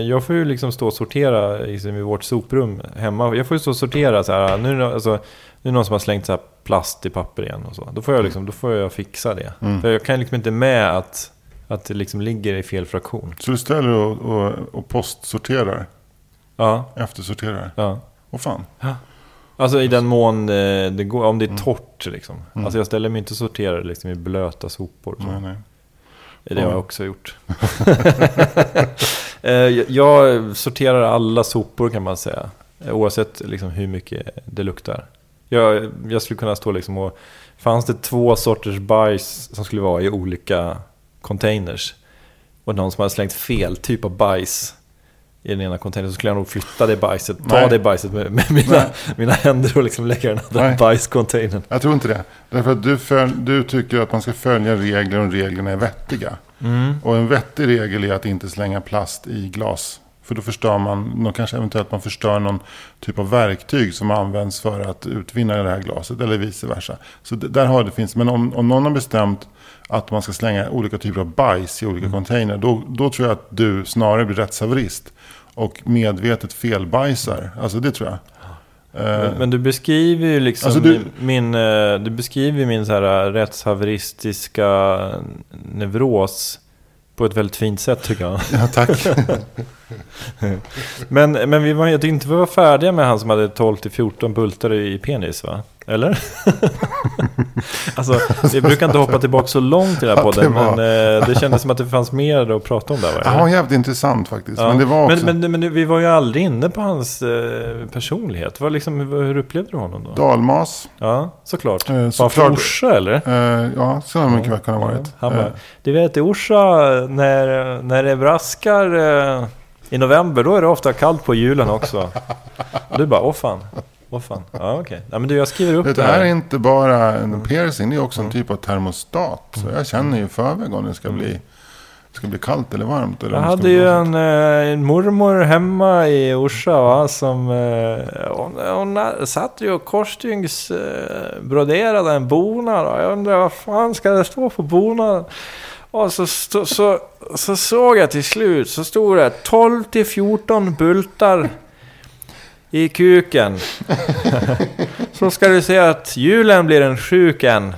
jag får ju liksom stå och sortera liksom, i vårt soprum hemma. Jag får ju stå och sortera så här. Nu alltså, nu är det någon som har slängt så här plast i papper igen och så. Då får jag, liksom, då får jag fixa det. Mm. För jag kan liksom inte med att, att det liksom ligger i fel fraktion. Så du ställer och, och, och postsorterar, Ja, eftersorterar. ja. Åh fan. Alltså i den mån eh, det går, om det är Mm. torrt liksom. Alltså jag ställer mig inte och sorterar liksom i blöta sopor. och. Nej, nej. Det har jag Ja. också gjort. Eh, jag- jag sorterar alla sopor kan man säga. Eh, Oavsett liksom hur mycket det luktar. Jag, jag skulle kunna stå liksom och... Fanns det två sorters bajs som skulle vara i olika containers. Och någon som hade slängt fel typ av bajs i den ena containern. Så skulle jag nog flytta det bajset. Ta Nej. det bajset med, med mina, Nej. mina händer och liksom lägga den andra Nej. bajscontainern. Jag tror inte det. Därför att du, föl- du tycker att man ska följa regler och reglerna är vettiga. Och en vettig regel är att inte slänga plast i glas. För då förstör man, nå- kanske eventuellt man förstör någon typ av verktyg som används för att utvinna det här glaset. Eller vice versa. Så där har det finns. Men om, om någon har bestämt att man ska slänga olika typer av bajs i olika container. Då, då tror jag att du snarare blir rättshaverist. Och medvetet felbajsar. Alltså det tror jag. Eh, Men, men du beskriver ju liksom Alltså, du- min, min, eh, du beskriver min så här rättshaveristiska neuros på ett väldigt fint sätt tycker jag. ja, tack. Men, men vi var, jag tyckte inte vi var färdiga med han som hade 12-14 bultar i penis va? Eller? alltså, vi brukar inte hoppa tillbaka så långt i den här Ja, det podden, var- men eh, det kändes som att det fanns mer att prata om där va? Var jävligt intressant faktiskt. Ja. Men det var också... men, men, men vi var ju aldrig inne på hans eh, personlighet. Vad liksom, hur, upplevde du honom då? Dalmas. Ja, såklart. Eh, Var han såklart. från Orsa eller? Eh, ja, så har det mycket väl kunnat ha varit. Han bara, Eh, du vet i Orsa, när, när det braskar eh, i november, då är det ofta kallt på julen också. Du bara, åh fan. Åh fan. Ja, okej. Ja, men du, jag skriver upp det det här är inte bara en piercing, det är också en typ av termostat. Så jag känner ju förväg om det ska bli, ska bli kallt eller varmt. Eller Jag hade ju en, eh, en mormor hemma i Orsa va, som... Eh, hon, hon satt ju och korstygns eh, broderade en bonad. och Jag undrar vad fan ska det stå på bonaden? Och så, så, så, så såg jag till slut så stod det 12 till 14 bultar i kuken. så ska du se att julen blir en sjuken.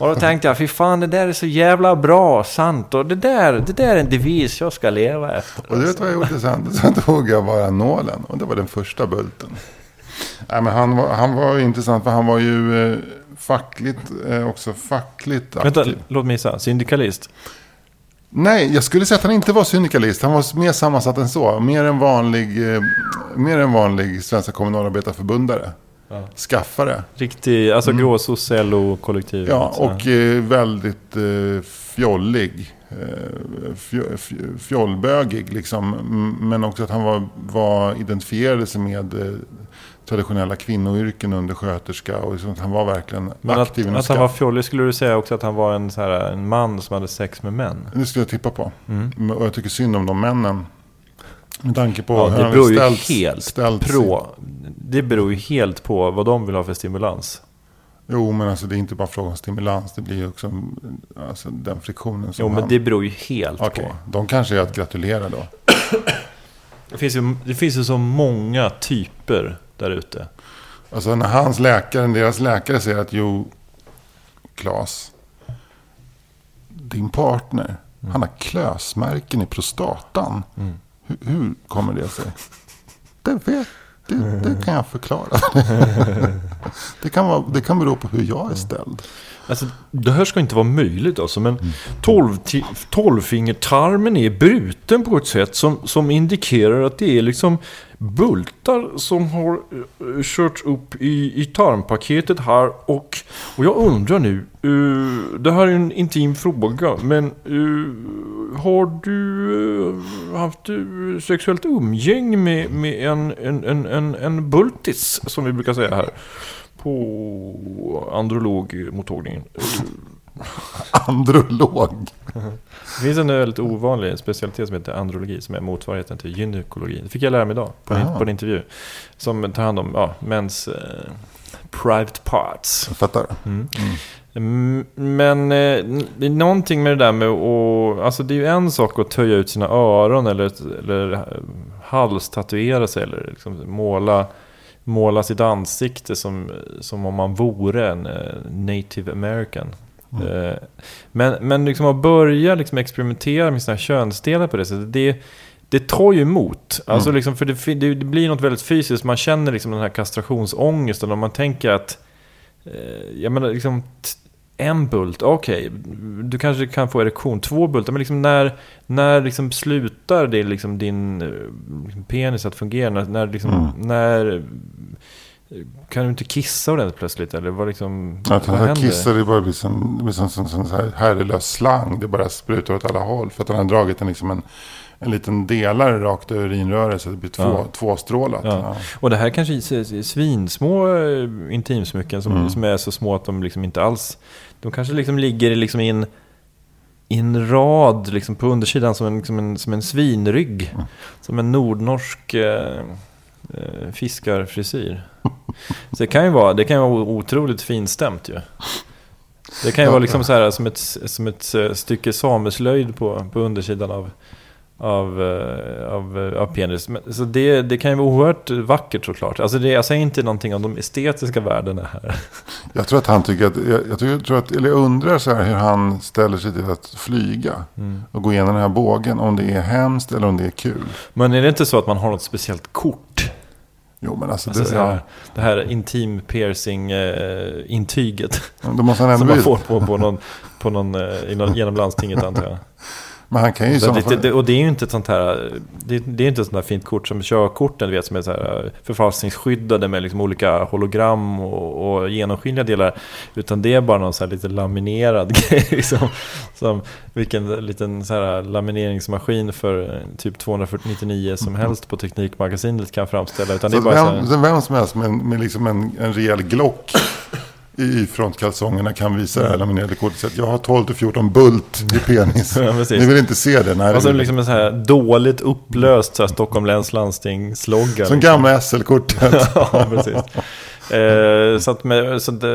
Och då tänkte jag, fy fan det där är så jävla bra, sant. Och det där, det där är en devis jag ska leva efter. Och du vet vad jag gjorde sen? Sen tog jag bara nålen. Och det var den första bulten. Nej, men han, var, han var intressant för han var ju eh, fackligt, eh, också fackligt aktiv. Vänta, låt mig gissa. Syndikalist? Nej, jag skulle säga att han inte var syndikalist. Han var mer sammansatt än så. Mer en vanlig, eh, mer en vanlig Svenska kommunalarbetarförbundare. Skaffare. Riktig, alltså mm. gråsosse LO-kollektiv. Ja, och eh, väldigt eh, fjollig. Eh, fjo, fj- fjollbögig liksom. Men också att han var, var identifierade sig med eh, traditionella kvinnoyrken under sköterska. Och liksom att han var verkligen Men att, aktiv inom att han var fjollig, skulle du säga också att han var en, så här, en man som hade sex med män? Det skulle jag tippa på. Mm. Och jag tycker synd om de männen. Med tanke på Ja, hur det han beror ju ställts- helt ställts i- pro. Det beror ju helt på vad de vill ha för stimulans. Jo, men alltså det är inte bara fråga om stimulans. Det blir ju också alltså, den friktionen som Jo, men han... det beror ju helt Okej, på. de kanske är att gratulera då. Det finns, ju, det finns ju så många typer där ute. Alltså när hans läkare, deras läkare säger att jo, Klas, din partner, han har klösmärken i prostatan. Hur, hur kommer det sig? Det vet det, det kan jag förklara. det, kan vara, det kan bero på hur jag är ställd. Alltså, det här ska inte vara möjligt alltså, men tolvfingertarmen är bruten på ett sätt som, som indikerar att det är liksom bultar som har eh, körts upp i, i tarmpaketet här och, och jag undrar nu, uh, det här är en intim fråga, men uh, har du uh, haft uh, sexuellt umgänge med, med en, en, en, en, en bultis, som vi brukar säga här? På andrologmottagningen. Androlog. Det finns en väldigt ovanlig specialitet som heter andrologi som är motsvarigheten till gynekologi. Det fick jag lära mig idag på, en, på en intervju. Som tar hand om ja, mäns eh, private parts. Jag fattar. Mm, Men eh, det är någonting med det där med att... Alltså det är ju en sak att töja ut sina öron eller, eller eh, halstatuera sig eller liksom måla, måla sitt ansikte som, som om man vore en eh, native american. Eh, Men, men liksom att börja liksom experimentera med sina könsdelar på det sättet, det, det tar ju emot. Alltså liksom, för det, det, blir något väldigt fysiskt, man känner liksom den här kastrationsångesten och man tänker att... Eh, jag menar liksom... En bult, okej. Du kanske kan få erektion. Två bultar, men liksom när, när liksom slutar det liksom din eh, penis att fungera? När, när, liksom, Mm. när kan du inte kissa ordentligt plötsligt? Eller vad, liksom, Att vad händer? kissar det bara blir som, det blir som, som, som så här herrelös slang. Det bara sprutar åt alla håll. För att han har dragit en, liksom en, en liten delare rakt över urinröret. Så det blir två, Ja. tvåstrålat. Ja. Ja. Och det här kanske är svinsmå eh, intimsmycken som, Mm. som är så små att de liksom inte alls... De kanske liksom ligger liksom i en, i en rad liksom på undersidan som en, som en, som en svinrygg. Mm. Som en nordnorsk eh, eh, fiskarfrisyr. Så det kan ju vara, det kan ju vara otroligt finstämt ju. Det kan ju Ja. vara liksom så här som ett, som ett eh, stycke sameslöjd på, på undersidan av, av, eh, av, eh, av penis. Men, så det, det kan ju vara oerhört vackert såklart. Alltså det, jag säger inte någonting om de estetiska värdena här. Jag tror att han tycker att, jag, jag, tror, jag tror att, eller jag undrar så här hur han ställer sig till att flyga. Mm. Och gå igenom den här bågen. Om det är hemskt eller om det är kul. Men är det inte så att man har något speciellt kort? Jo men alltså, Alltså det, här, det här intim piercing eh, intyget. då måste han Som man får på, på någon, på någon, eh, genom landstinget antar jag. Men han kan ju Så det, det, det, och det är ju inte ett sånt här, det, det är inte ett sånt här fint kort som körkorten, vet, som är så här eh, förfalskningsskyddade med liksom olika hologram och, och genomskinliga delar. Utan det är bara någon så här lite laminerad grej. Liksom, som vilken liten så här lamineringsmaskin för eh, typ 249 som helst på Teknikmagasinet kan framställa. Utan det Så är bara så vem, här, så vem som helst med, en- med liksom en, en rejäl glock i frontkalsongerna kan visa det här laminerade kortet. Att jag har 12-14 bult i penis. Ja. Ni vill inte se det? Nej, det och så vill- liksom en så här dåligt upplöst så här Stockholm läns landsting-slogan. Som gamla SL-kortet. ja, precis. Eh, så att, med, så att eh,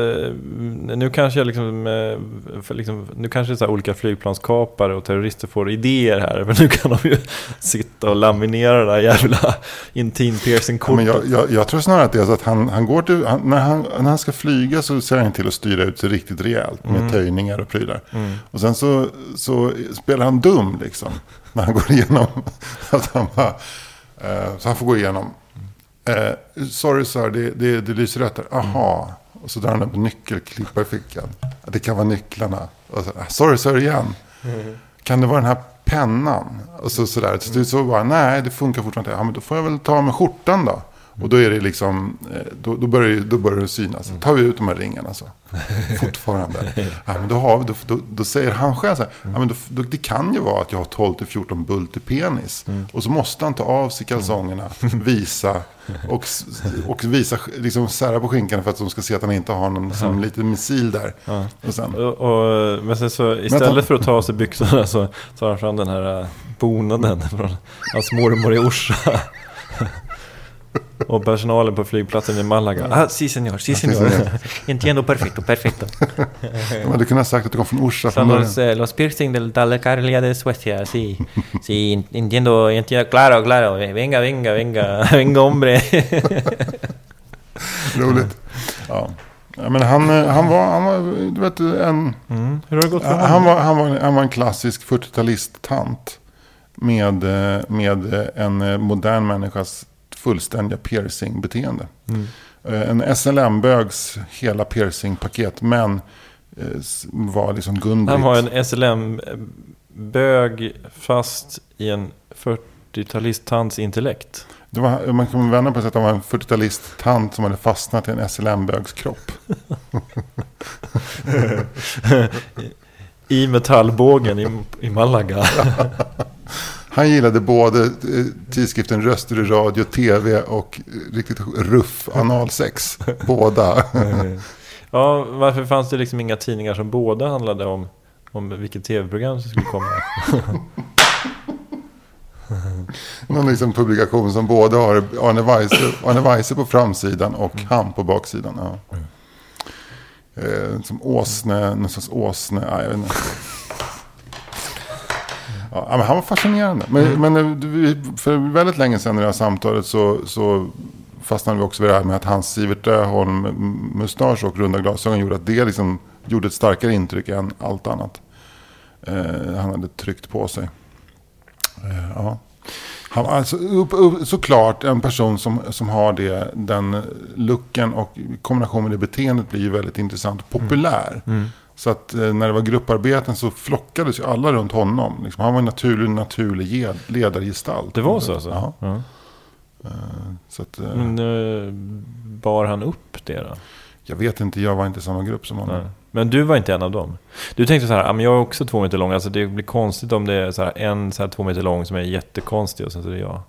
nu kanske jag liksom, eh, liksom, nu kanske så olika flygplanskapare och terrorister får idéer här. För nu kan de ju sitta och laminera det här jävla intim piercing Ja, men jag, jag, jag tror snarare att det är så att han, han går till, han, när, han, när han ska flyga så ser han till att styra ut sig riktigt rejält med Mm. töjningar och prylar. Och sen så, så spelar han dum liksom. När han går igenom. Att han bara, eh, så han får gå igenom. Eh, sorry sir, det, det, det lyser rött där. Aha. Och så drar han upp en nyckelklippa i fickan. Det kan vara nycklarna. Och så, "Ah, sorry sir igen. Kan det vara den här pennan? Och så sådär. Så, det är så bara, nej det funkar fortfarande inte. Ja, men då får jag väl ta med skjortan då. Och då är det liksom, eh, då, då, börjar, det- då börjar det synas. Tar vi ut de här ringarna så. Fortfarande. Ja, men då, har vi, då, då, då säger han själv så här. Ja, men då, det kan ju vara att jag har 12-14 bult i penis. Och så måste han ta av sig kalsongerna, visa. Och, och visa, liksom sära på skinkan för att de ska se att han inte har någon som liten missil där. Och sen, Och, och, men sen så istället för att ta av sig byxorna så tar han fram den här eh, bonaden från hans mormor i Orsa. Och personalen på flygplatsen i Malaga. Ah, si senor, si senor. Entiendo perfecto, perfecto. de hade kunnat sagt att du kom från Orsa från början. los, eh, los piercing del Dalecarlia de Suecia, sí. Sí, entiendo, entiendo, claro, claro. Venga, venga, venga, venga hombre. Roligt. Ja. Ja, men han, eh, han var, han var, du vet, en, Mm. Hur har det gått för han, var, han, var, han var en klassisk 40-talist-tant. Med, eh, med eh, en modern människas fullständiga piercingbeteende. Mm. Eh, En SLM-bögs hela piercingpaket. Men eh, var liksom Gun-Britt. Han var en SLM-bög fast i en 40-talist-tants intellekt. Det var, man kan vända på sig att han var en 40-talist-tant som hade fastnat i en SLM-bögs kropp. I metallbågen i, i Malaga. Han gillade både eh, tidskriften Röster i radio, tv och eh, riktigt ruff analsex. Båda. Ja, varför fanns det liksom inga tidningar som båda handlade om, om vilket tv-program som skulle komma? Någon liksom publikation som både har Arne Weise, Arne Weise på framsidan och han på baksidan. Ja. Eh, som åsne, någon sorts åsne. Ja, jag vet inte. Ja, men han var fascinerande. Men, men eh, för väldigt länge sedan i det här samtalet så, så fastnade vi också vid det här med att hans Sivert Öholm-mustasch och runda glasögon gjorde att det liksom gjorde ett starkare intryck än allt annat. Eh, han hade tryckt på sig. Eh, ja. Han, alltså, upp, upp, såklart en person som, som har det, den looken och i kombination med det beteendet blir ju väldigt intressant och populär. Så att eh, när det var grupparbeten så flockades ju alla runt honom. Liksom, han var en naturlig, naturlig ge- ledargestalt. Det var så alltså? Ja. Ja. Eh, Så att, eh, Men bar han upp det då? jag vet inte, jag var inte i samma grupp som honom. Nej. Men du var inte en av dem? Du tänkte så här, "Ja, men jag är också två meter lång. Alltså det blir konstigt om det är så här, en så här två meter lång som är jättekonstig och sen så är det jag.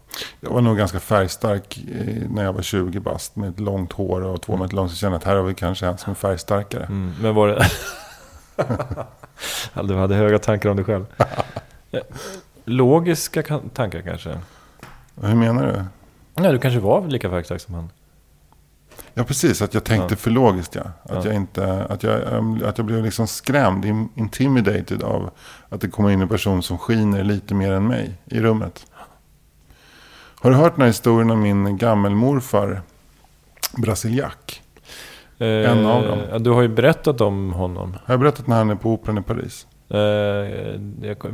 Jag var nog ganska färgstark när jag var 20 bast. Med ett långt hår och två meter lång. Så kände jag att här har vi kanske en som är färgstarkare. Mm, men var det... Ja, du hade höga tankar om dig själv. Logiska tankar kanske? Hur menar du? Ja, du kanske var lika färgstark som han. Ja, precis. Att jag tänkte Ja. för logiskt, ja. Att, Ja. jag, inte, att, jag, ehm, att jag blev liksom skrämd, in- intimidated av att det kommer in en person som skiner lite mer än mig i rummet. Har du hört den här historien om min gammelmorfar, Brasiliak? En av dem. Eh, Ja, du har ju berättat om honom. Har jag berättat när han är på Operan i Paris? Eh,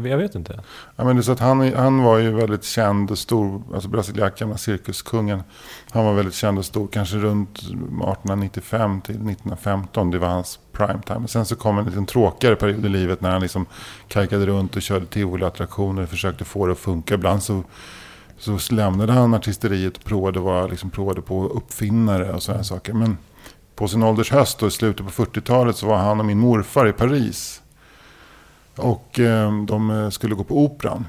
jag, vet inte. Ja, men det är så att han, han var ju väldigt känd och stor, alltså Brasiliak, gamla cirkuskungen. Han var väldigt känd och stor, kanske runt 1895 till 1915. Det var hans prime time. Och sen så kom en liten tråkigare period i livet när han liksom kajkade runt och körde tivoliattraktioner och försökte få det att funka. Ibland så, så lämnade han artisteriet och provade, var, liksom provade på uppfinnare och sådana saker. Men på sin ålders höst och i slutet på 40-talet så var han och min morfar i Paris. Och eh, de eh, skulle gå på operan.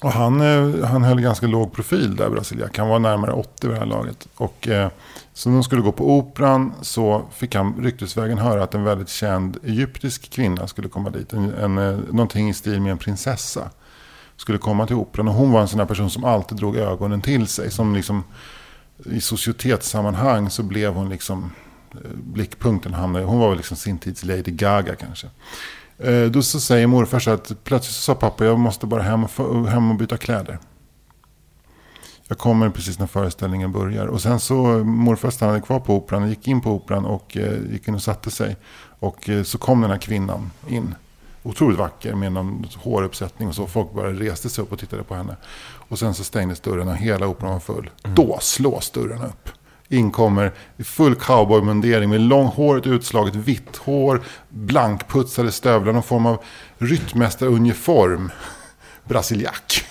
Och han, eh, han höll ganska låg profil där, Brasiliak. Han var närmare 80 vid det här laget. Och eh, så när de skulle gå på operan så fick han ryktesvägen höra att en väldigt känd egyptisk kvinna skulle komma dit. En, en, någonting i stil med en prinsessa. Skulle komma till operan. Och hon var en sån här person som alltid drog ögonen till sig. Som liksom i societetssammanhang så blev hon liksom eh, blickpunkten. Hamnade, hon var väl liksom sin tids Lady Gaga kanske. Eh, då så säger morfar så att plötsligt så sa pappa jag måste bara hem och, hem och byta kläder. Jag kommer precis när föreställningen börjar. Och sen så morfar stannade kvar på operan, gick in på operan och eh, gick in och satte sig. Och eh, så kom den här kvinnan in. Otroligt vacker med någon håruppsättning och så. Folk bara reste sig upp och tittade på henne. Och sen så stängdes dörren och hela operan var full. Då slås dörren upp. In kommer i full cowboymundering med långhåret utslaget, vitt hår, blankputsade stövlar, någon form av ryttmästaruniform. Brasiliak.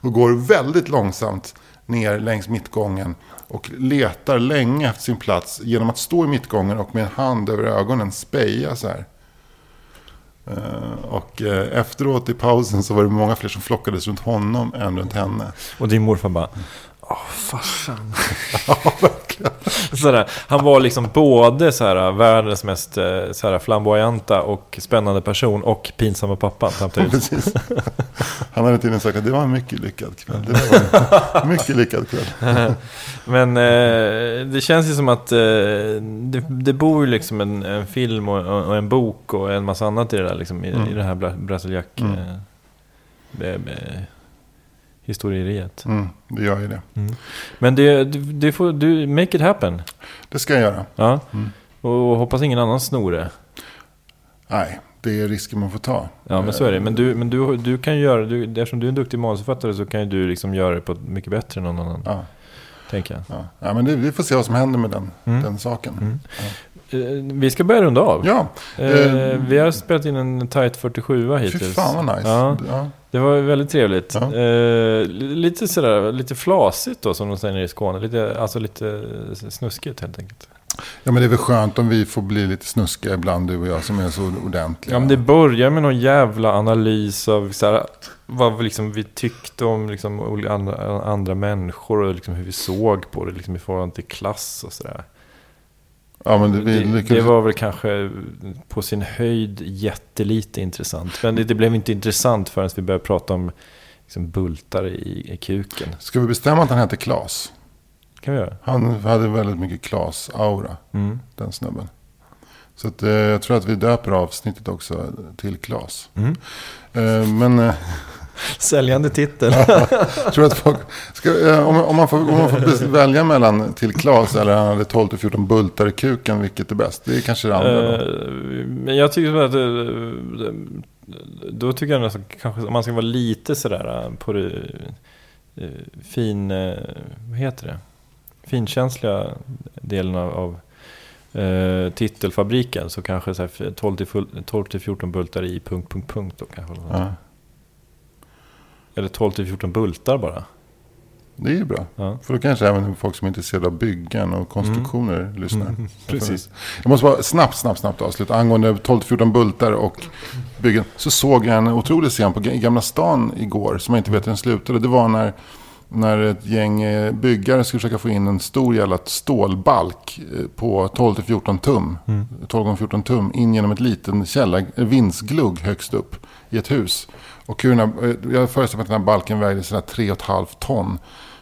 Och går väldigt långsamt ner längs mittgången. Och letar länge efter sin plats genom att stå i mittgången och med en hand över ögonen speja så här. Eh, och eh, efteråt i pausen så var det många fler som flockades runt honom än runt henne. Och din morfar bara, åh farsan. sådär. Han var liksom både såhär, världens mest eh, såhär, flamboyanta och spännande person och pinsamma pappan samtidigt. Precis. Han hade tydligen sagt att det var en mycket lyckad kväll. Det var mycket lyckad kväll. Men eh, det känns ju som att eh, det, det bor ju liksom en, en film och, och en bok och en massa annat i det där liksom, i, Mm. i det här Bra- Brasiliak Mm. eh, historieriet. Mm, det gör ju det. Men det, det, det får du, make it happen. Det ska jag göra. Ja. Mm. Och hoppas ingen annan snor det. Nej, det är risken man får ta. Ja, men så är det. Men du, men du, du kan göra, du, eftersom du är en duktig manusförfattare så kan ju du liksom göra det på mycket bättre än någon annan. Ja, Tänker jag. ja. ja men det, vi får se vad som händer med den, Mm. den saken. Mm. Eh, Vi ska börja runda av. Ja, Eh, eh, vi har spelat in en tight 47 fy hittills. fan vad nice. Ja, Ja. Det var väldigt trevligt. Ja. Eh, lite sådär, lite flasigt då som de säger nere i Skåne. Lite, alltså lite snuskigt helt enkelt. ja, men det är väl skönt om vi får bli lite snuskiga ibland, du och jag, som är så ordentliga. Ja, men det börjar med någon jävla analys av såhär, vad vi liksom, vi tyckte om liksom, olika andra, andra människor och liksom, hur vi såg på det liksom, i förhållande till klass och sådär. Ja, men det, Det, lyckades... det var väl kanske på sin höjd jättelite intressant. Men det, det blev inte intressant förrän vi började prata om liksom, bultar i, i kuken. Ska vi bestämma att han heter Klas? kan vi göra. Han hade väldigt mycket Klas-aura, Mm. den snubben. Så att, eh, jag tror att vi döper avsnittet också till Klas. Mm. Eh, men... Eh, Säljande titel. Jag tror att folk, ska, eh, om, om man får, om man får välja mellan till Klas eller han hade 12-14 bultar i kuken, vilket är bäst? Det är kanske det andra då. Eh, Men jag tycker att eh, då tycker jag nästan kanske om man ska vara lite sådär på det fin, vad heter det? Finkänsliga delen av, av, eh, titelfabriken så kanske så här 12 till full- 12 till 14 bultar i punkt, punkt, punkt då kanske. Ja, Eller 12 till 14 bultar bara. det är ju bra. Ja. För då kanske även folk som är intresserade av byggen och konstruktioner lyssnar. Mm, precis. Jag måste bara snabbt, snabbt, snabbt avsluta. Angående 12-14 bultar och byggen. Så såg jag en otrolig scen på Gamla stan igår. Som jag inte vet hur den slutade. Det var när, när ett gäng eh, byggare skulle försöka få in en stor jävla stålbalk eh, på 12-14 tum. 12-14 tum in genom ett källa, eh, vindsglugg högst upp i ett hus. Och hur här, jag föreställer mig att den här balken vägde sådär 3,5 ton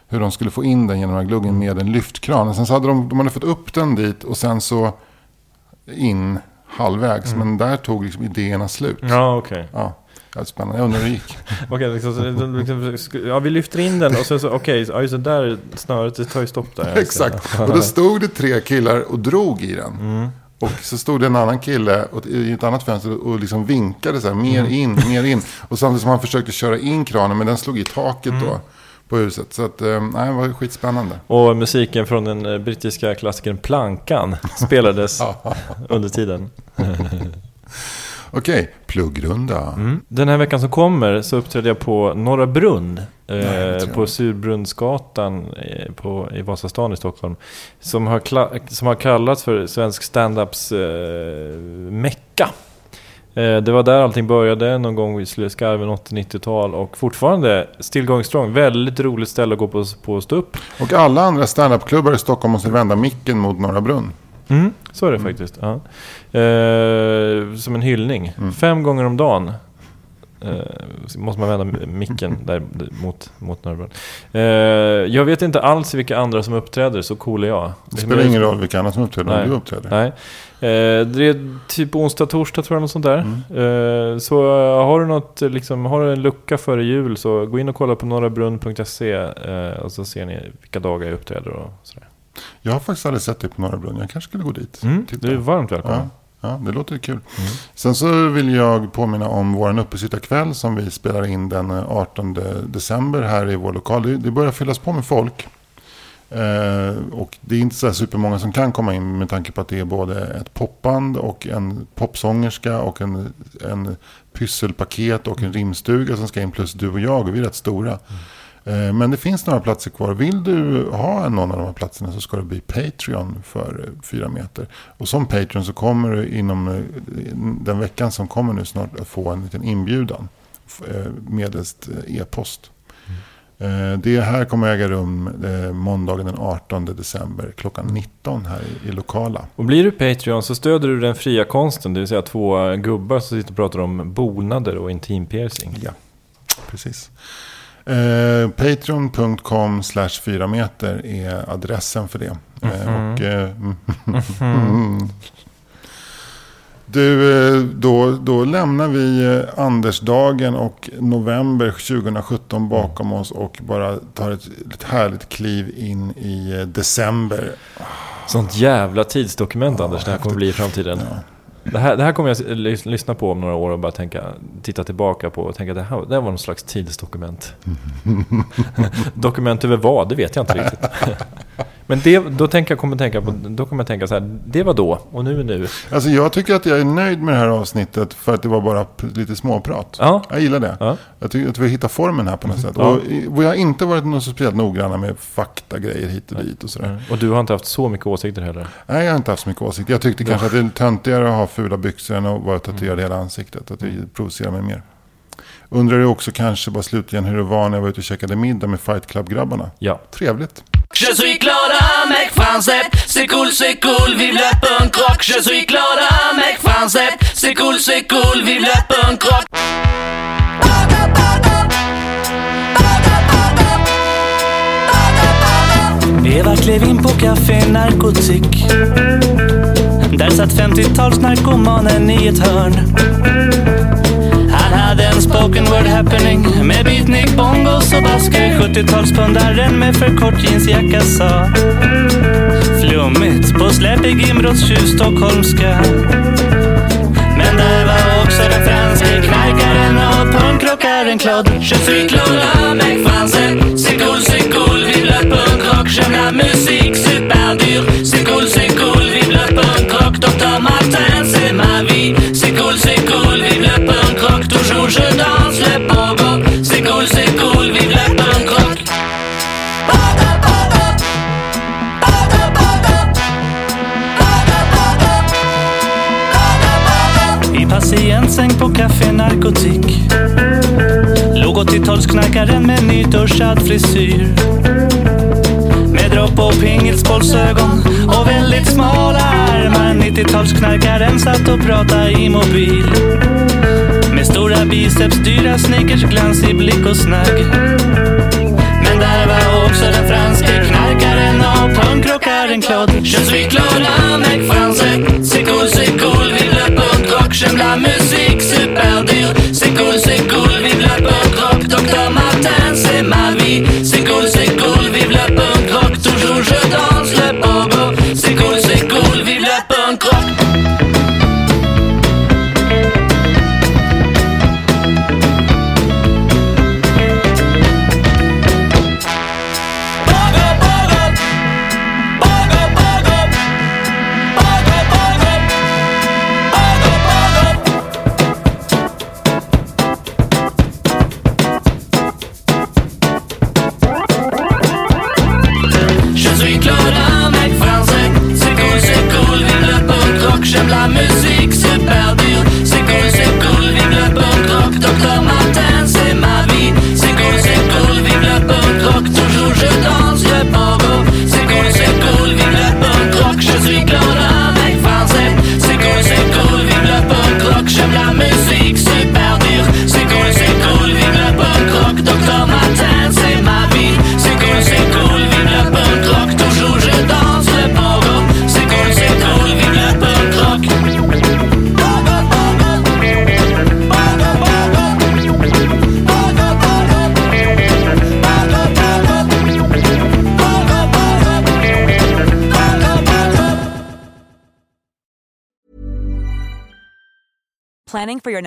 hur de skulle få in den genom den här gluggen med en lyftkran. Och sen så hade de, de hade fått upp den dit och sen så in halvvägs. Men där tog liksom idéerna slut. Ja, Ja, okej. det är spännande. Jag undrar hur det gick. Okej, liksom, liksom, ja, vi lyfter in den och sen så, okej, ja, just det där snöret, det tar ju stopp där. Exakt. Och då stod det tre killar och drog i den. Och så stod det en annan kille och- i ett annat fönster och liksom vinkade så här, mer in, mer in. Och samtidigt som han försökte köra in kranen, men den slog i taket då på huset. Så att, eh, nej, det var skitspännande. Och musiken från den eh, brittiska klassikern Plankan spelades under tiden. Okej, pluggrunda. Den här veckan som kommer så uppträdde jag på Norra Brunn. Eh, på. Surbrunnsgatan eh, på, i Vasastan i Stockholm. Som har, som har kallats för svensk standups eh, mecka. Eh, det var där allting började någon gång i skarven 80-90-tal och fortfarande still going strong. Väldigt roligt ställe att gå på, på och stå upp. Och alla andra standupklubbar i Stockholm måste vända micken mot Norra Brunn. Mm, så är det faktiskt. Ja. Eh, som en hyllning. Fem gånger om dagen eh, måste man vända micken där mot, mot Norrbrunn. Eh, jag vet inte alls vilka andra som uppträder, så cool är jag. Det spelar ingen roll vilka andra som uppträder Nej. om du uppträder. Nej. Eh, det är typ onsdag, torsdag tror jag, något sånt där. Eh, så eh, har du något, liksom, har du en lucka före jul så gå in och kolla på norrabrunn.se och så ser ni vilka dagar jag uppträder och sådär. Jag har faktiskt aldrig sett dig på Norra Brunn. Jag kanske skulle gå dit. Mm, Titta. du är varmt välkommen. Ja, ja, det låter kul. Sen så vill jag påminna om vår uppesittarkväll som vi spelar in den eh, 18 december här i vår lokal. Det, börjar fyllas på med folk. Eh, och det är inte så här supermånga som kan komma in med tanke på att det är både ett popband och en popsångerska och en, en pysselpaket och en rimstuga som ska in plus du och jag och vi är rätt stora. Mm. Men det finns några platser kvar. Vill du ha någon av de här platserna så ska du bli Patreon för eh, fyra meter. Och som Patreon så kommer du inom eh, den veckan som kommer nu snart att få en liten inbjudan eh, medelst eh, e-post. Eh, Det här kommer äga rum eh, måndagen den 18 december klockan 19 här i, lokala. Och blir du Patreon så stöder du den fria konsten, det vill säga två eh, gubbar som sitter och pratar om bonader och intimpiercing. Ja, precis. Eh, Patreon.com slash 4 meter är adressen för det. Eh, och, eh, du, eh, då, då lämnar vi eh, Andersdagen och november 2017 bakom oss och bara tar ett, ett härligt kliv in i december. Sånt jävla tidsdokument Anders, det här kommer bli i framtiden. Det här, det här kommer jag lyssna på om några år och bara tänka, titta tillbaka på och tänka att det här, det här var någon slags tidsdokument. Dokument över vad, det vet jag inte riktigt. Men det, då tänker jag, kommer tänka på, då kommer jag tänka så här, det var då och nu är nu. Alltså jag tycker att jag är nöjd med det här avsnittet för att det var bara lite småprat. Ja. Jag gillar det. Ja. Jag tycker att vi hittar formen här på något sätt. Ja. Och vi har inte varit något så speciellt noggranna med faktagrejer hit och dit och sådär. Och du har inte haft så mycket åsikter heller. Nej, jag har inte haft så mycket åsikt. Jag tyckte kanske att det är töntigare att ha fula byxor än att vara tatuerad i hela ansiktet. Att det provocerar mig mer. Undrar du också kanske bara slutligen hur det var när jag var ute och käkade middag med Fight Club-grabbarna? Ja. Trevligt. Je suis un mec français. C'est cool, c'est cool, vive le punk rock. Je suis un mec français. C'est cool, c'est cool, vive le punk rock. Eva klev in på Café Narkotik. Där satt 50-talsnarkomanen i ett hörn. Han hade en spoken word happening med beatnik, bongos och basker. 70-talspundaren med för kort jeansjacka sa Flummigt på släpig inbrottstjuv stockholmska. Men där var också den franske knarkaren och punkrockaren Claude. Je suis Claude, un mec français. C'est cool, c'est cool, vive la punkrock. J'aime la musique super dure docteur Martin, c'est ma vie. C'est cool, c'est cool, vive le punk rock. Toujours je danse le pogo. C'est cool, c'est cool, vive le punk rock. Pogo, pogo. Pogo, pogo. Pogo, pogo. I patientsäng på Café Narkotik Låg 80-talsknarkaren med nyduschad frisyr Med dropp och pingisbollsögon och väldigt smala armar 90-talsknarkaren satt och pratade i mobil. Med stora biceps, dyra sneakers, glansig blick och snagg. Men där var också den franske knarkaren och punkrockaren Claude Je suis Claude avec français. C'est cool, c'est cool, vive le punk rock. J'aime la musique,